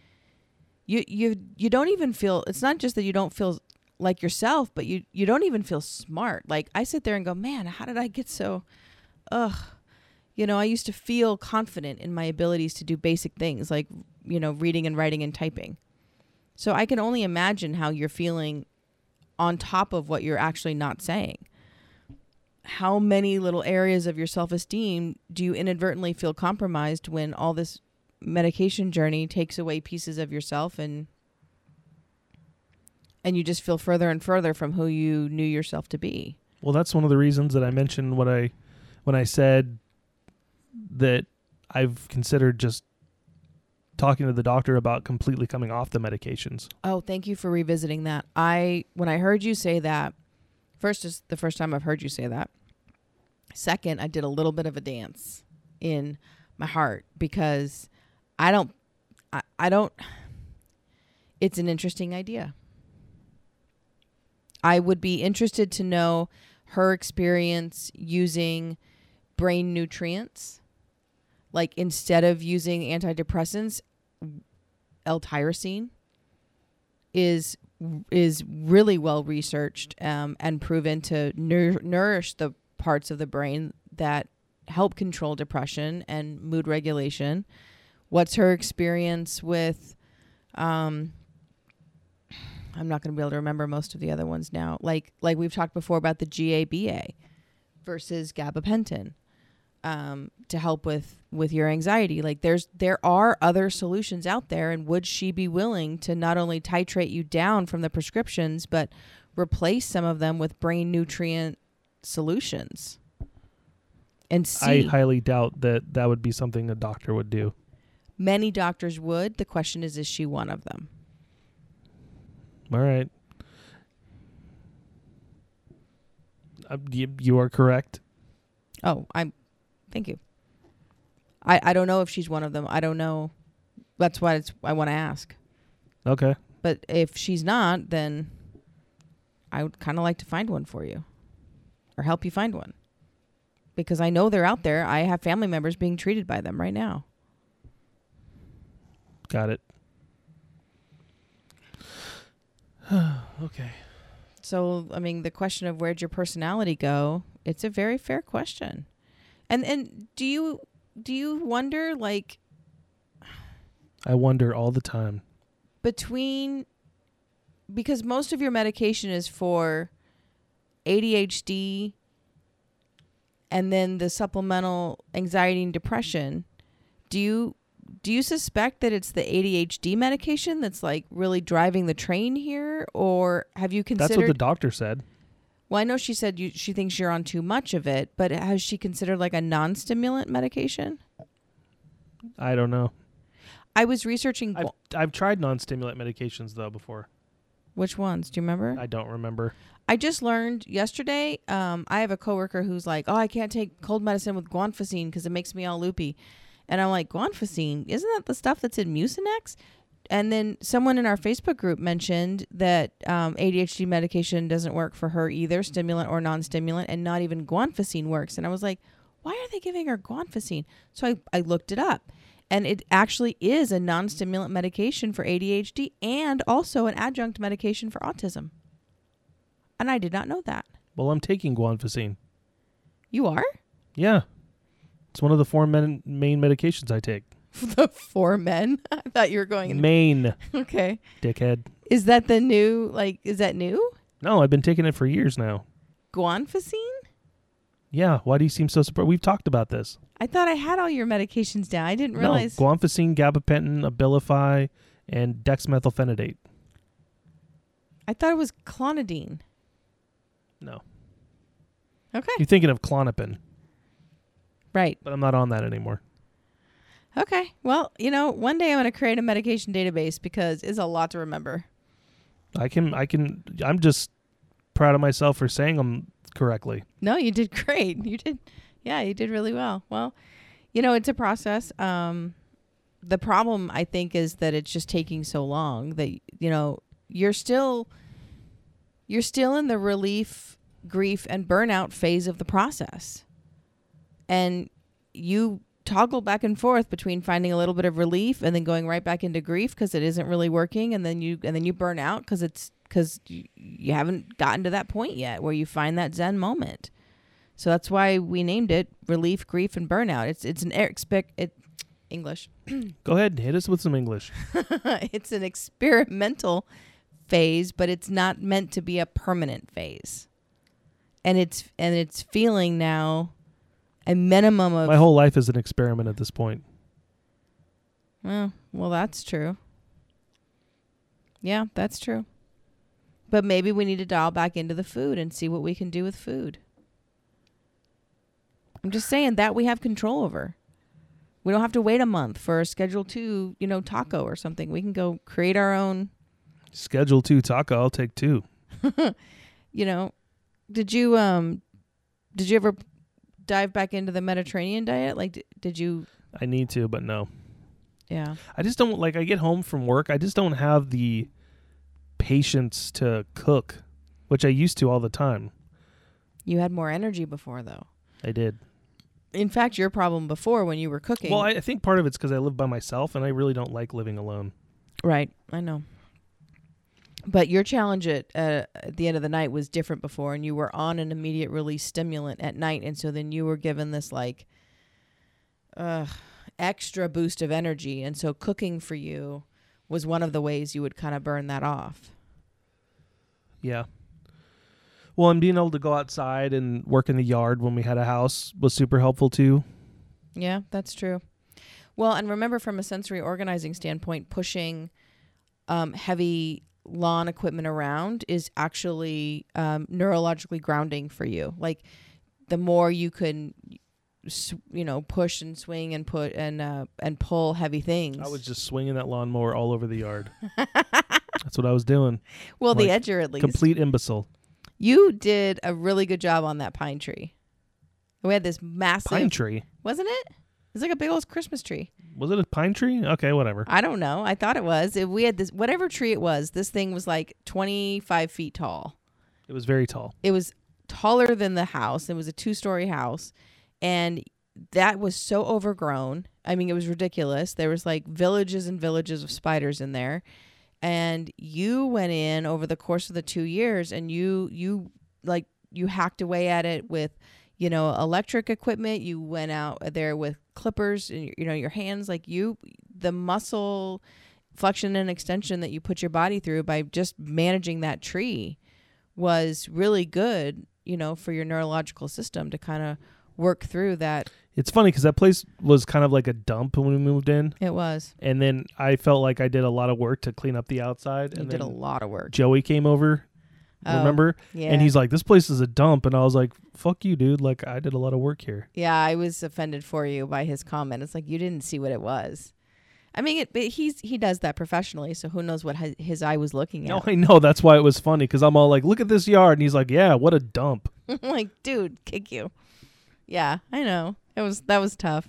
you you you don't even feel it's not just that you don't feel like yourself, but you you don't even feel smart. Like I sit there and go, "Man, how did I get so ugh you know, I used to feel confident in my abilities to do basic things like, you know, reading and writing and typing. So I can only imagine how you're feeling on top of what you're actually not saying. How many little areas of your self esteem do you inadvertently feel compromised when all this medication journey takes away pieces of yourself and and you just feel further and further from who you knew yourself to be? Well, that's one of the reasons that I mentioned what I when I said that I've considered just talking to the doctor about completely coming off the medications. Oh, thank you for revisiting that. I when I heard you say that, first is the first time I've heard you say that. Second, I did a little bit of a dance in my heart because I don't I, I don't it's an interesting idea. I would be interested to know her experience using brain nutrients. Like instead of using antidepressants, L-tyrosine is is really well researched um, and proven to nour- nourish the parts of the brain that help control depression and mood regulation. What's her experience with? Um, I'm not going to be able to remember most of the other ones now. Like like we've talked before about the GABA versus gabapentin um, to help with with your anxiety. Like there's there are other solutions out there, and would she be willing to not only titrate you down from the prescriptions, but replace some of them with brain nutrient solutions? And I highly doubt that that would be something a doctor would do. many doctors would. The question is, is she one of them? All right. Uh, you, you are correct. Oh, I'm. Thank you. I I don't know if she's one of them. I don't know. That's why it's I want to ask. Okay. But if she's not, then I would kind of like to find one for you, or help you find one, because I know they're out there. I have family members being treated by them right now. Got it. [SIGHS] okay. So I mean, the question of where'd your personality go? It's a very fair question. And and do you do you wonder like I wonder all the time. between because most of your medication is for ADHD and then the supplemental anxiety and depression do you do you suspect that it's the ADHD medication that's like really driving the train here or have you considered That's what the doctor said. Well, I know she said you she thinks you're on too much of it, but has she considered like a non-stimulant medication? I don't know. I was researching I've I've tried non-stimulant medications though before. which ones. Do you remember? I don't remember. I just learned yesterday. Um, I have a coworker who's like, "Oh, I can't take cold medicine with guanfacine because it makes me all loopy," and I'm like, "Guanfacine isn't that the stuff that's in Mucinex?" And then someone in our Facebook group mentioned that um, ADHD medication doesn't work for her either, stimulant or non-stimulant, and not even guanfacine works. And I was like, "Why are they giving her guanfacine?" So I, I looked it up, and it actually is a non-stimulant medication for ADHD and also an adjunct medication for autism. And I did not know that. Well, I'm taking guanfacine. You are? Yeah. It's one of the four men- main medications I take. [LAUGHS] the four men? [LAUGHS] I thought you were going in. Main, [LAUGHS] Okay. dickhead. Is that the new, like, is that new? No, I've been taking it for years now. Guanfacine? Yeah, why do you seem so surprised? We've talked about this. I thought I had all your medications down. I didn't No, realize. guanfacine, gabapentin, abilify, and dexmethylphenidate. I thought it was clonidine. No. Okay. You're thinking of Klonopin, Right. but I'm not on that anymore. Okay. Well, you know, one day I'm going to create a medication database because it's a lot to remember. I can I can I'm just proud of myself for saying them correctly. No, you did [LAUGHS] great. You did, yeah, you did really well. Well, you know, it's a process. Um, the problem I think is that it's just taking so long that you know you're still you're still in the relief, grief, and burnout phase of the process, and you toggle back and forth between finding a little bit of relief and then going right back into grief because it isn't really working, and then you and then you burn out because it's because you, you haven't gotten to that point yet where you find that zen moment. So that's why we named it relief, grief, and burnout. It's it's an expect it English. [CLEARS THROAT] Go ahead, and hit us with some English. [LAUGHS] it's an experimental phase, but it's not meant to be a permanent phase. And it's and it's feeling now a minimum of My whole life is an experiment at this point. well, well, that's true. Yeah, that's true. But maybe we need to dial back into the food and see what we can do with food. I'm just saying that we have control over. We don't have to wait a month for a schedule two, you know, taco or something. We can go create our own, Schedule two taco, I'll take two. [LAUGHS] you know. Did you um did you ever dive back into the Mediterranean diet? Like d- did you I need to, but no. yeah. I just don't like I get home from work, I just don't have the patience to cook, which I used to all the time. You had more energy before, though. I did. In fact, your problem before when you were cooking. Well, I, I think part of it's because I live by myself, and I really don't like living alone. right, I know. But your challenge at uh, at the end of the night was different before, and you were on an immediate release stimulant at night, and so then you were given this like uh, extra boost of energy, and so cooking for you was one of the ways you would kind of burn that off. Yeah. Well, and being able to go outside and work in the yard when we had a house was super helpful too. Yeah, that's true. Well, and remember from a sensory organizing standpoint, pushing um, heavy lawn equipment around is actually um, neurologically grounding for you. Like the more you can, you know, push and swing and put and uh, and pull heavy things. I was just swinging that lawnmower all over the yard. [LAUGHS] That's what I was doing. well, the like, edger at least. Complete imbecile. You did a really good job on that pine tree. We had this massive, Pine tree. wasn't it? It's like a big old Christmas tree. Was it a pine tree? Okay, whatever. I don't know. I thought it was. If we had this, whatever tree it was, this thing was like 25 feet tall. It was very tall. It was taller than the house. It was a two story house. And that was so overgrown. I mean, it was ridiculous. There was like villages and villages of spiders in there. And you went in over the course of the two years and you, you like, you hacked away at it with, you know, electric equipment. You went out there with clippers and, you know, your hands, like you, the muscle flexion and extension that you put your body through by just managing that tree was really good, you know, for your neurological system to kind of work through that. It's funny because that place was kind of like a dump when we moved in, It was. and then I felt like I did a lot of work to clean up the outside. You and did a lot of work. Joey came over, Oh, remember? Yeah. And he's like, "This place is a dump," and I was like, "Fuck you, dude! Like I did a lot of work here." yeah, I was offended for you by his comment. It's like you didn't see what it was. I mean, it, but he's he does that professionally, so who knows what his, his eye was looking at? No. I know that's why it was funny because I'm all like, "Look at this yard," and he's like, "Yeah, what a dump." [LAUGHS] Like, dude, kick you. Yeah, I know. It was that was tough.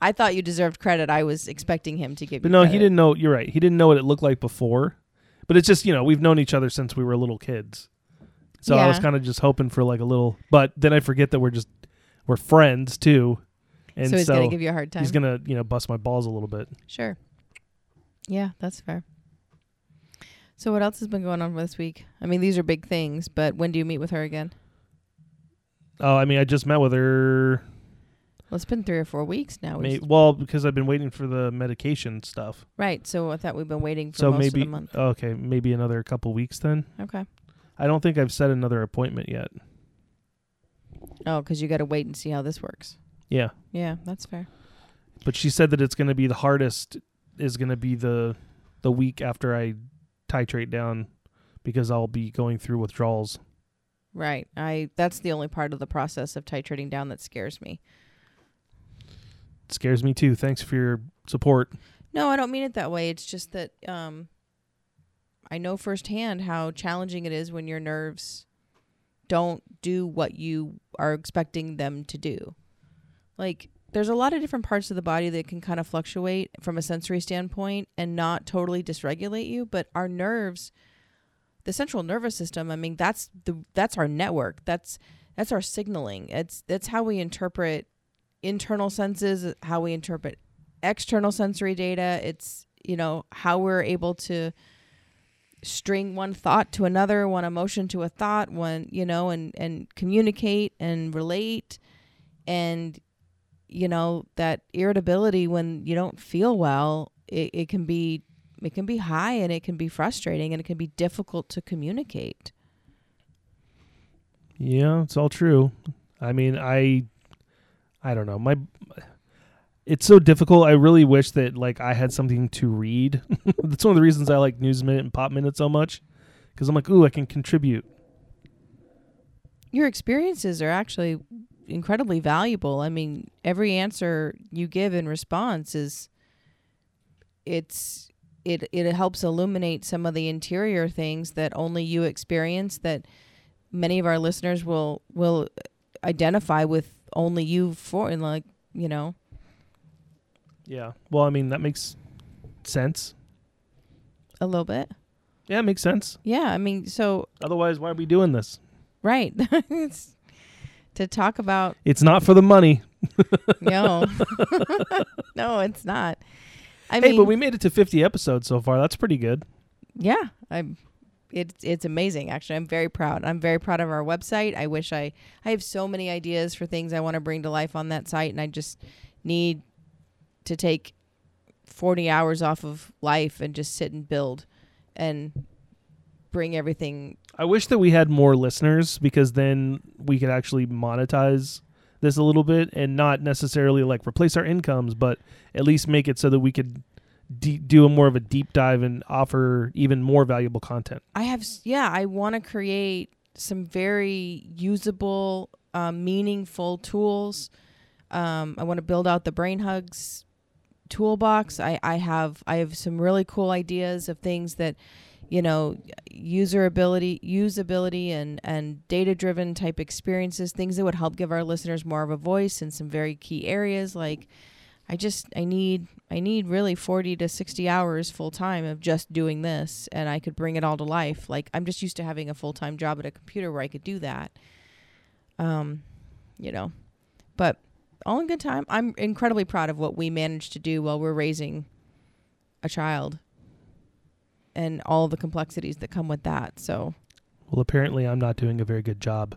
I thought you deserved credit. I was expecting him to give But no, he didn't know. You're right. He didn't know what it looked like before. But it's just you know we've known each other since we were little kids, so I was Yeah. kind of just hoping for like a little. But then I forget that we're just we're friends too, and so so, he's gonna give you a hard time. he's gonna you know bust my balls a little bit. Sure. Yeah, that's fair. So what else has been going on this week? I mean, these are big things, but when do you meet with her again? Oh, I mean, I just met with her. Well, it's been three or four weeks now. May, well, because I've been waiting for the medication stuff. right. So I thought we've been waiting for so most maybe of the month. okay, maybe another couple weeks then. Okay. I don't think I've set another appointment yet. Oh, because you got to wait and see how this works. Yeah, Yeah, that's fair. but she said that it's going to be the hardest is going to be the the week after I titrate down because I'll be going through withdrawals. Right. I. That's the only part of the process of titrating down that scares me. Scares me too. Thanks for your support. No, I don't mean it that way. It's just that um, I know firsthand how challenging it is when your nerves don't do what you are expecting them to do. Like, there's a lot of different parts of the body that can kind of fluctuate from a sensory standpoint and not totally dysregulate you, but our nerves, the central nervous system, I mean, that's the that's our network. That's that's our signaling. It's that's how we interpret internal senses, how we interpret external sensory data. It's, you know, how we're able to string one thought to another, one emotion to a thought, one, you know, and and communicate and relate and you know, that irritability when you don't feel well, it, it can be it can be high and it can be frustrating and it can be difficult to communicate. Yeah, it's all true. I mean, I I don't know. My it's so difficult. I really wish that like I had something to read. [LAUGHS] That's one of the reasons I like News Minute and Pop Minute so much cuz I'm like, "Ooh, I can contribute." Your experiences are actually incredibly valuable. I mean, every answer you give in response is it's it it helps illuminate some of the interior things that only you experience that many of our listeners will will identify with only you for and like, you know. Yeah. Well, I mean, that makes sense. A little bit. Yeah, it makes sense. Yeah, I mean, so Otherwise, why are we doing this? right. [LAUGHS] it's to talk about It's not for the money. [LAUGHS] no, [LAUGHS] no, it's not. I hey, mean, but we made it to 50 episodes so far. That's pretty good. yeah, I'm. It's it's amazing. Actually, I'm very proud. I'm very proud of our website. I wish I I have so many ideas for things I want to bring to life on that site, and I just need to take 40 hours off of life and just sit and build and bring everything I wish that we had more listeners because then we could actually monetize this a little bit and not necessarily like replace our incomes, but at least make it so that we could do a more of a deep dive and offer even more valuable content. I have, yeah, I want to create some very usable, um, meaningful tools. Um, I want to build out the Brain Hugs toolbox. I, I have, I have some really cool ideas of things that, you know, user ability, usability, and and data driven type experiences. Things that would help give our listeners more of a voice in some very key areas. Like, I just, I need, I need really forty to sixty hours full time of just doing this, and I could bring it all to life. Like, I'm just used to having a full time job at a computer where I could do that. Um, you know, but all in good time. I'm incredibly proud of what we managed to do while we're raising a child and all the complexities that come with that. So, Well, apparently I'm not doing a very good job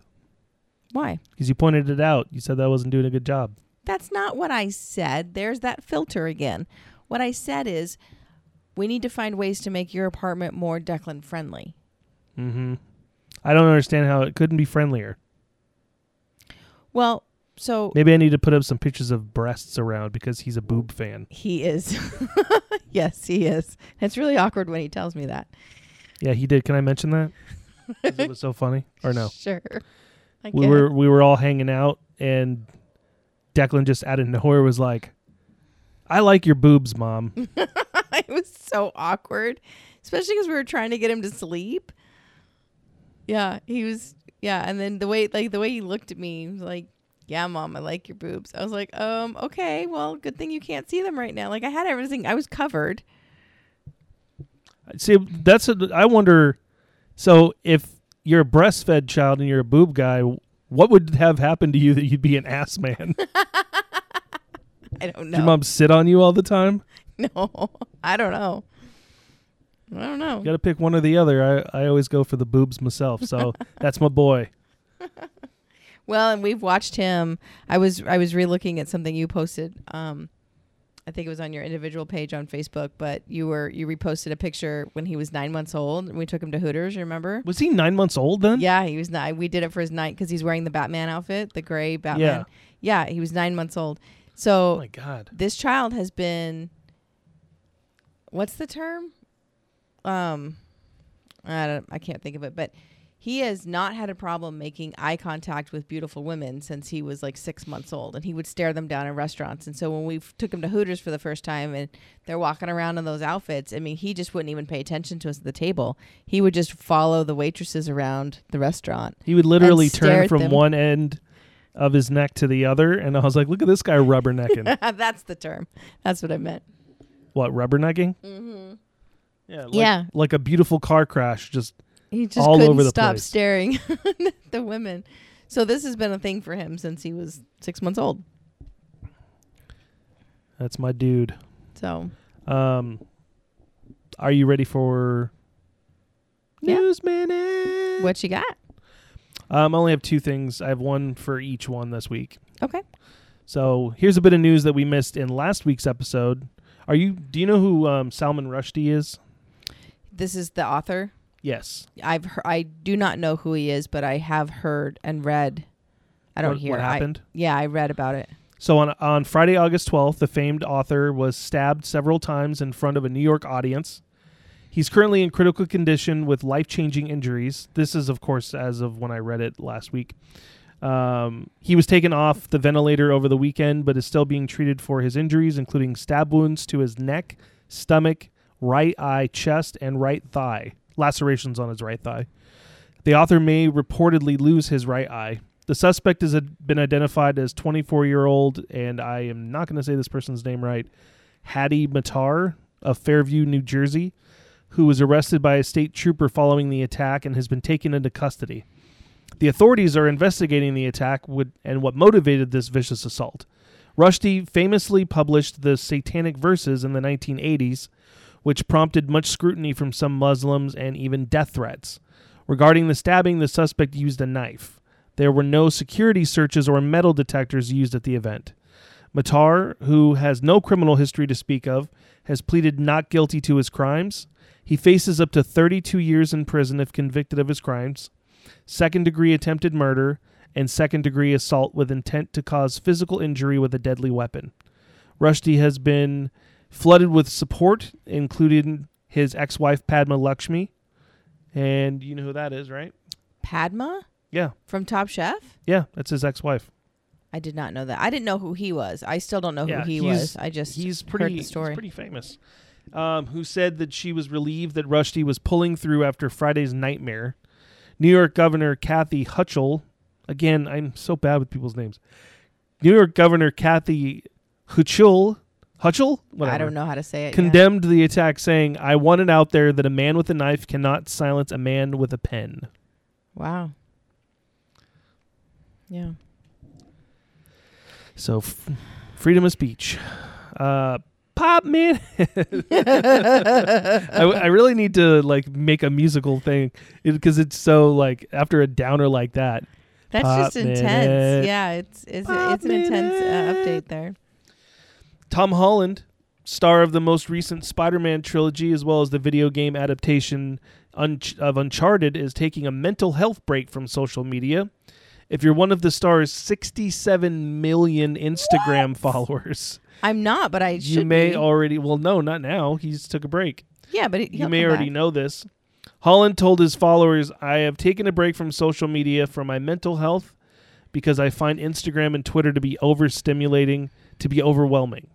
why? because you pointed it out. You said that I wasn't doing a good job. That's not what I said. There's that filter again. What I said is we need to find ways to make your apartment more Declan friendly. Mm-hmm. I don't understand how it couldn't be friendlier. Well, so Maybe I need to put up some pictures of breasts around because he's a boob fan. he is. [LAUGHS] yes, he is. It's really awkward when he tells me that. Yeah, he did. Can I mention that? [LAUGHS] it was so funny. Or no? Sure. I we were we were all hanging out and Declan just out of nowhere was like, "I like your boobs, mom." [LAUGHS] it was so awkward, especially because we were trying to get him to sleep. Yeah, he was. Yeah, and then the way like the way he looked at me, he was like, "Yeah, mom, I like your boobs." I was like, "Um, okay, well, good thing you can't see them right now." Like I had everything, I was covered. See, that's a, I wonder. So if you're a breastfed child and you're a boob guy, what would have happened to you that you'd be an ass man? [LAUGHS] I don't know. your mom sit on you all the time? [LAUGHS] no, I don't know. I don't know. You got to pick one or the other. I I always go for the boobs myself. So [LAUGHS] that's my boy. Well, and we've watched him. I was I was re-looking at something you posted. Um, I think it was on your individual page on Facebook, but you were you reposted a picture when he was nine months old, and we took him to Hooters. You remember? Was he nine months old then? Yeah, he was nine. We did it for his night because he's wearing the Batman outfit, the gray Batman. Yeah, yeah, he was nine months old. Oh So my god. this child has been. What's the term? Um, I don't. I can't think of it, but he has not had a problem making eye contact with beautiful women since he was like six months old, and he would stare them down in restaurants. And so when we took him to Hooters for the first time, and they're walking around in those outfits, I mean, he just wouldn't even pay attention to us at the table. He would just follow the waitresses around the restaurant. He would literally turn from them. one end of his neck to the other, and I was like, "Look at this guy rubbernecking." [LAUGHS] That's the term. That's what I meant. what rubbernecking? Mm-hmm. Yeah, like, Yeah. like a beautiful car crash. Just He just all couldn't over the stop place. staring [LAUGHS] at the women. So this has been a thing for him since he was six months old. that's my dude. So Um, are you ready for Yeah. news minute? what you got? Um, I only have two things. I have one for each one this week. Okay. So here's a bit of news that we missed in last week's episode. Are you? Do you know who um, Salman Rushdie is? This is the author. Yes. I've he- I do not know who he is, but I have heard and read. I don't what, hear. what I- happened. yeah, I read about it. So on on Friday, August 12th, the famed author was stabbed several times in front of a New York audience. He's currently in critical condition with life-changing injuries. This is, of course, as of when I read it last week. Um, he was taken off the ventilator over the weekend, but is still being treated for his injuries, including stab wounds to his neck, stomach, right eye, chest, and right thigh. Lacerations on his right thigh. The author may reportedly lose his right eye. The suspect has been identified as 24 year old, and I am not going to say this person's name right, Hadi Matar of Fairview, New Jersey, who was arrested by a state trooper following the attack and has been taken into custody. The authorities are investigating the attack and what motivated this vicious assault. Rushdie famously published the Satanic Verses in the 1980s, which prompted much scrutiny from some Muslims and even death threats. Regarding the stabbing, the suspect used a knife. There were no security searches or metal detectors used at the event. Matar, who has no criminal history to speak of, has pleaded not guilty to his crimes. He faces up to 32 years in prison if convicted of his crimes, second degree attempted murder, and second degree assault with intent to cause physical injury with a deadly weapon. Rushdie has been flooded with support, including his ex wife Padma Lakshmi. And you know who that is, right? Padma Yeah. from Top Chef? Yeah, that's his ex wife. I did not know that. I didn't know who he was. I still don't know Yeah, who he was. I just he's heard pretty the story. He's pretty famous. Um, who said that she was relieved that Rushdie was pulling through after Friday's nightmare. New York Governor Kathy Hutchell, again, I'm so bad with people's names. New York Governor Kathy Hutchell, Hutchell, whatever, I don't know how to say it. condemned the attack, saying, "I want it out there that a man with a knife cannot silence a man with a pen." Wow. Yeah. So, f- freedom of speech. Uh, pop man. [LAUGHS] I, I really need to like make a musical thing because it's so like after a downer like that. That's Pop just intense. minute. Yeah, it's it's, Pop it's an intense uh, minute. update there. Tom Holland, star of the most recent Spider-Man trilogy as well as the video game adaptation of Uncharted, is taking a mental health break from social media. If you're one of the star's 67 million Instagram followers, I'm not, but I should. you may be. already well no, not now. He's took a break. yeah, but it, you may already back. know this. Holland told his followers, I have taken a break from social media for my mental health because I find Instagram and Twitter to be overstimulating, to be overwhelming.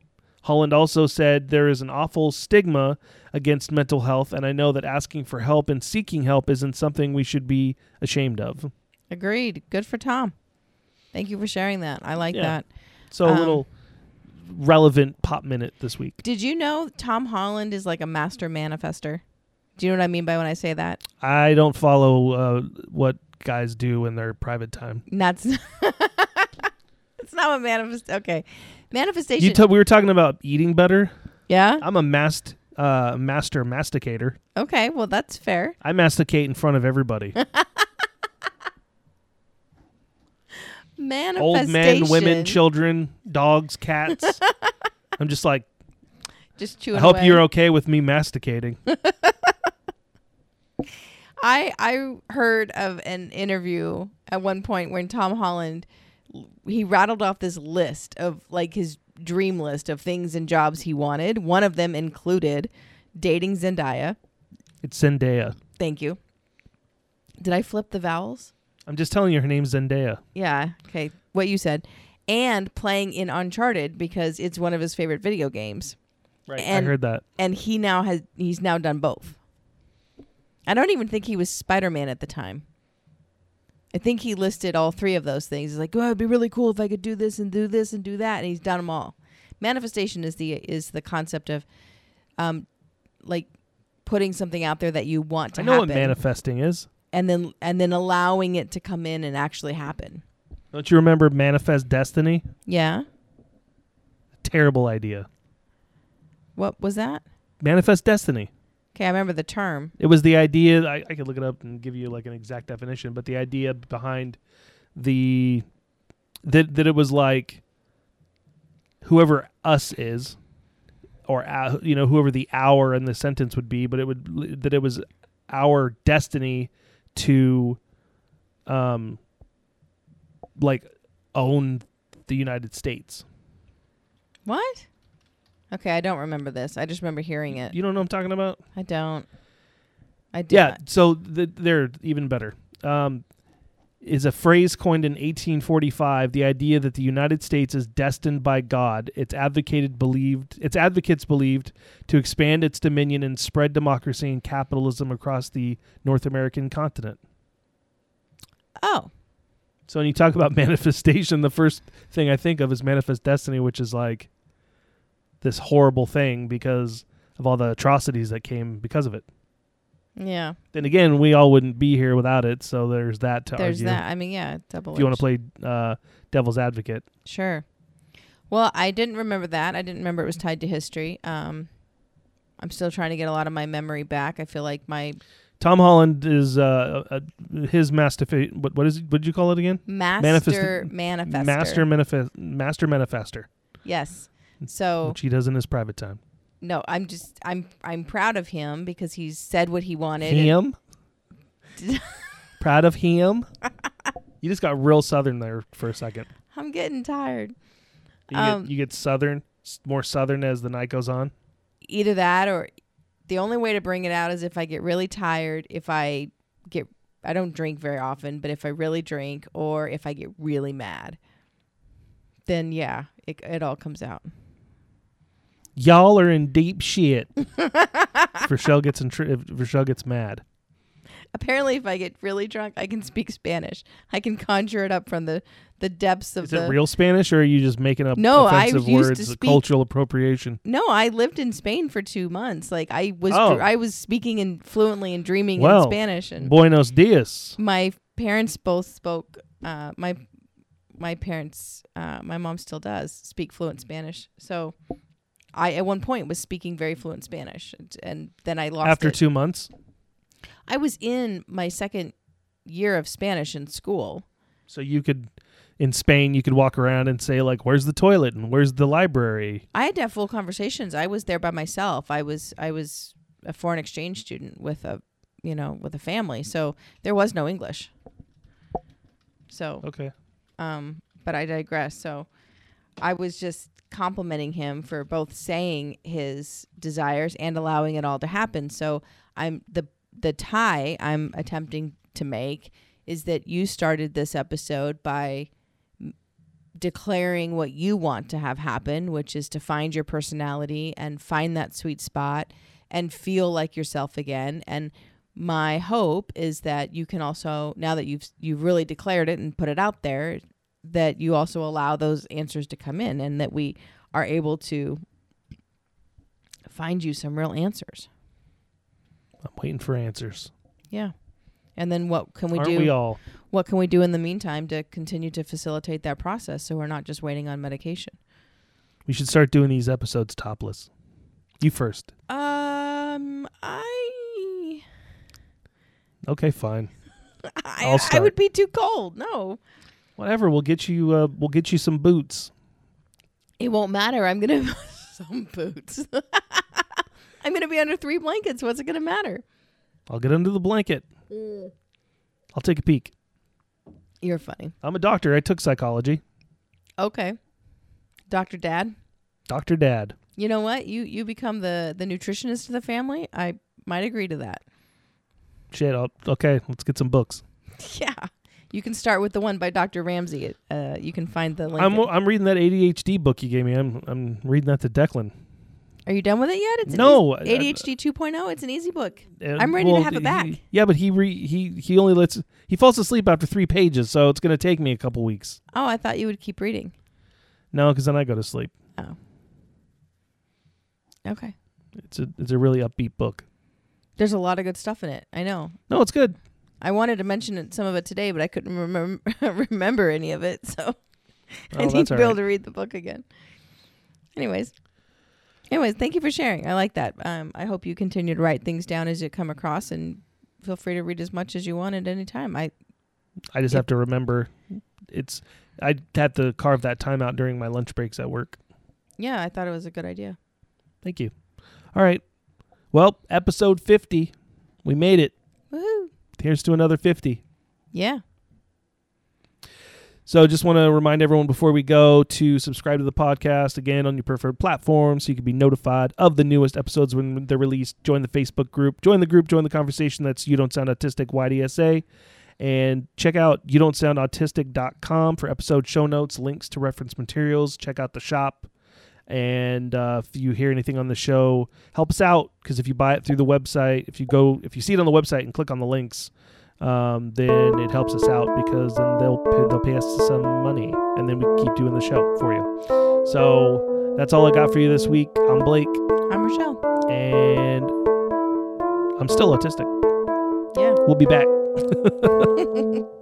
Holland also said there is an awful stigma against mental health, and I know that asking for help and seeking help isn't something we should be ashamed of. Agreed. Good for Tom. Thank you for sharing that. I like Yeah. that. So a Um, little relevant pop minute this week. Did you know Tom Holland is like a master manifester? Do you know what I mean by when I say that? I don't follow uh, what guys do in their private time. And [LAUGHS] That's not what manifest. Okay, manifestation. You t- we were talking about eating better. yeah. I'm a mast uh, master masticator. Okay. Well, that's fair. I masticate in front of everybody. Manifestation. [LAUGHS] Old men, women, children, dogs, cats. [LAUGHS] I'm just like, Just chewing I hope away. you're okay with me masticating. [LAUGHS] I I heard of an interview at one point when Tom Holland he rattled off this list of like his dream list of things and jobs he wanted. One of them included dating Zendaya. It's Zendaya. Thank you. Did I flip the vowels? I'm just telling you, her name's Zendaya. Yeah. Okay. What you said. And playing in Uncharted because it's one of his favorite video games. Right. And- I heard that. And he now has he's now done both. I don't even think he was Spider-Man at the time. I think he listed all three of those things. He's like, "Oh, it'd be really cool if I could do this and do this and do that," and he's done them all. Manifestation is the is the concept of, um, like putting something out there that you want to I know happen, what manifesting is. and then and then allowing it to come in and actually happen. Don't you remember Manifest Destiny? Yeah. Terrible idea. What was that? Manifest Destiny. Okay, I remember the term. It was the idea. I, I could look it up and give you like an exact definition, but the idea behind the that that it was like whoever us is, or uh, you know whoever the hour in the sentence would be, but it would that it was our destiny to, um, like own the United States. What? Okay, I don't remember this. I just remember hearing it. You don't know what I'm talking about? I don't. I do. Yeah, not. so the, they're even better. Um, is a phrase coined in 1845. The idea that the United States is destined by God. Its advocated believed. Its advocates believed to expand its dominion and spread democracy and capitalism across the North American continent. Oh, So when you talk about [LAUGHS] manifestation, the first thing I think of is manifest destiny, which is like this horrible thing because of all the atrocities that came because of it. Yeah. Then again, we all wouldn't be here without it. So there's that to There's argue. that. I mean, yeah, double. If you want to play uh, devil's advocate, Sure. Well, I didn't remember that. I didn't remember it was tied to history. Um, I'm still trying to get a lot of my memory back. I feel like my Tom Holland is uh, uh, his master. What what is what did you call it again? master manifester. Master manifest. Master manifester, Yes. So which he does in his private time. no, I'm just I'm I'm proud of him because he's said what he wanted. Him. [LAUGHS] Proud of him. you just got real southern there for a second. I'm getting tired. You, Um, get, you get southern, more southern as the night goes on. Either that or the only way to bring it out is if I get really tired, if I get I don't drink very often, but if I really drink or if I get really mad, then yeah, it it all comes out. Y'all are in deep shit. [LAUGHS] Rochelle gets in tr- Rochelle gets mad. Apparently, if I get really drunk, I can speak Spanish. I can conjure it up from the the depths of Is the. it real Spanish or are you just making up No, I offensive used to words, speak- cultural appropriation? No, I lived in Spain for two months. Like I was, Oh. I was speaking in fluently and dreaming Well, in Spanish, and Buenos dias. my parents both spoke. Uh, my my parents, uh, my mom still does speak fluent Spanish. So I at one point was speaking very fluent Spanish, and, and then I lost After it. two months. I was in my second year of Spanish in school. So you could, in Spain, you could walk around and say like, "Where's the toilet?" and "Where's the library?" I had to have full conversations. I was there by myself. I was I was a foreign exchange student with a you know with a family, so there was no English. So, Okay. um, but I digress. So, I was just complimenting him for both saying his desires and allowing it all to happen. So, I'm the the tie I'm attempting to make is that you started this episode by declaring what you want to have happen, which is to find your personality and find that sweet spot and feel like yourself again. And my hope is that you can also now that you've you've really declared it and put it out there that you also allow those answers to come in and that we are able to find you some real answers. I'm waiting for answers. Yeah. And then what can we Aren't do? we all? what can we do in the meantime to continue to facilitate that process so we're not just waiting on medication? We should start doing these episodes topless. You first. Um, I, Okay, fine. [LAUGHS] I, I would be too cold. No, Whatever. We'll get you. Uh, we'll get you some boots. it won't matter. I'm gonna [LAUGHS] some boots. [LAUGHS] I'm gonna be under three blankets. What's it gonna matter? I'll get under the blanket. I'll take a peek. You're funny. I'm a doctor. I took psychology. Okay, Doctor Dad. Doctor Dad. You know what? You you become the the nutritionist of the family. I might agree to that. Shit. I'll, okay. Let's get some books. [LAUGHS] Yeah. You can start with the one by Dr. Ramsey. Uh, you can find the link. I'm in- I'm reading that ADHD book you gave me. I'm I'm reading that to Declan. Are you done with it yet? It's an No, easy- ADHD 2.0. It's an easy book. Uh, I'm ready to have it he- back. yeah, but he re, he he only lets he falls asleep after three pages, so it's gonna take me a couple weeks. Oh, I thought you would keep reading. No, because then I go to sleep. Oh. Okay. It's a it's a really upbeat book. There's a lot of good stuff in it. I know. No, it's good. I wanted to mention it, some of it today, but I couldn't remember [LAUGHS] remember any of it. So [LAUGHS] I Oh, need that's to able right. to read the book again. Anyways. Anyways, thank you for sharing. I like that. Um, I hope you continue to write things down as you come across and feel free to read as much as you want at any time. I I just Yep. have to remember. It's I had to carve that time out during my lunch breaks at work. yeah, I thought it was a good idea. Thank you. All right. Well, episode 50. We made it. Woohoo. Here's to another 50. Yeah. So just want to remind everyone before we go to subscribe to the podcast again on your preferred platform so you can be notified of the newest episodes when they're released. Join the Facebook group. Join the group, join the conversation. That's You Don't Sound Autistic YDSA. And check out you don't sound autistic.com for episode show notes, links to reference materials. Check out the shop. And uh, if you hear anything on the show, help us out because if you buy it through the website, if you go, if you see it on the website and click on the links, um, then it helps us out because then they'll pay, they'll pay us some money, and then we keep doing the show for you. So that's all I got for you this week. I'm Blake, I'm Rochelle. and I'm still autistic. Yeah. We'll be back. [LAUGHS] [LAUGHS]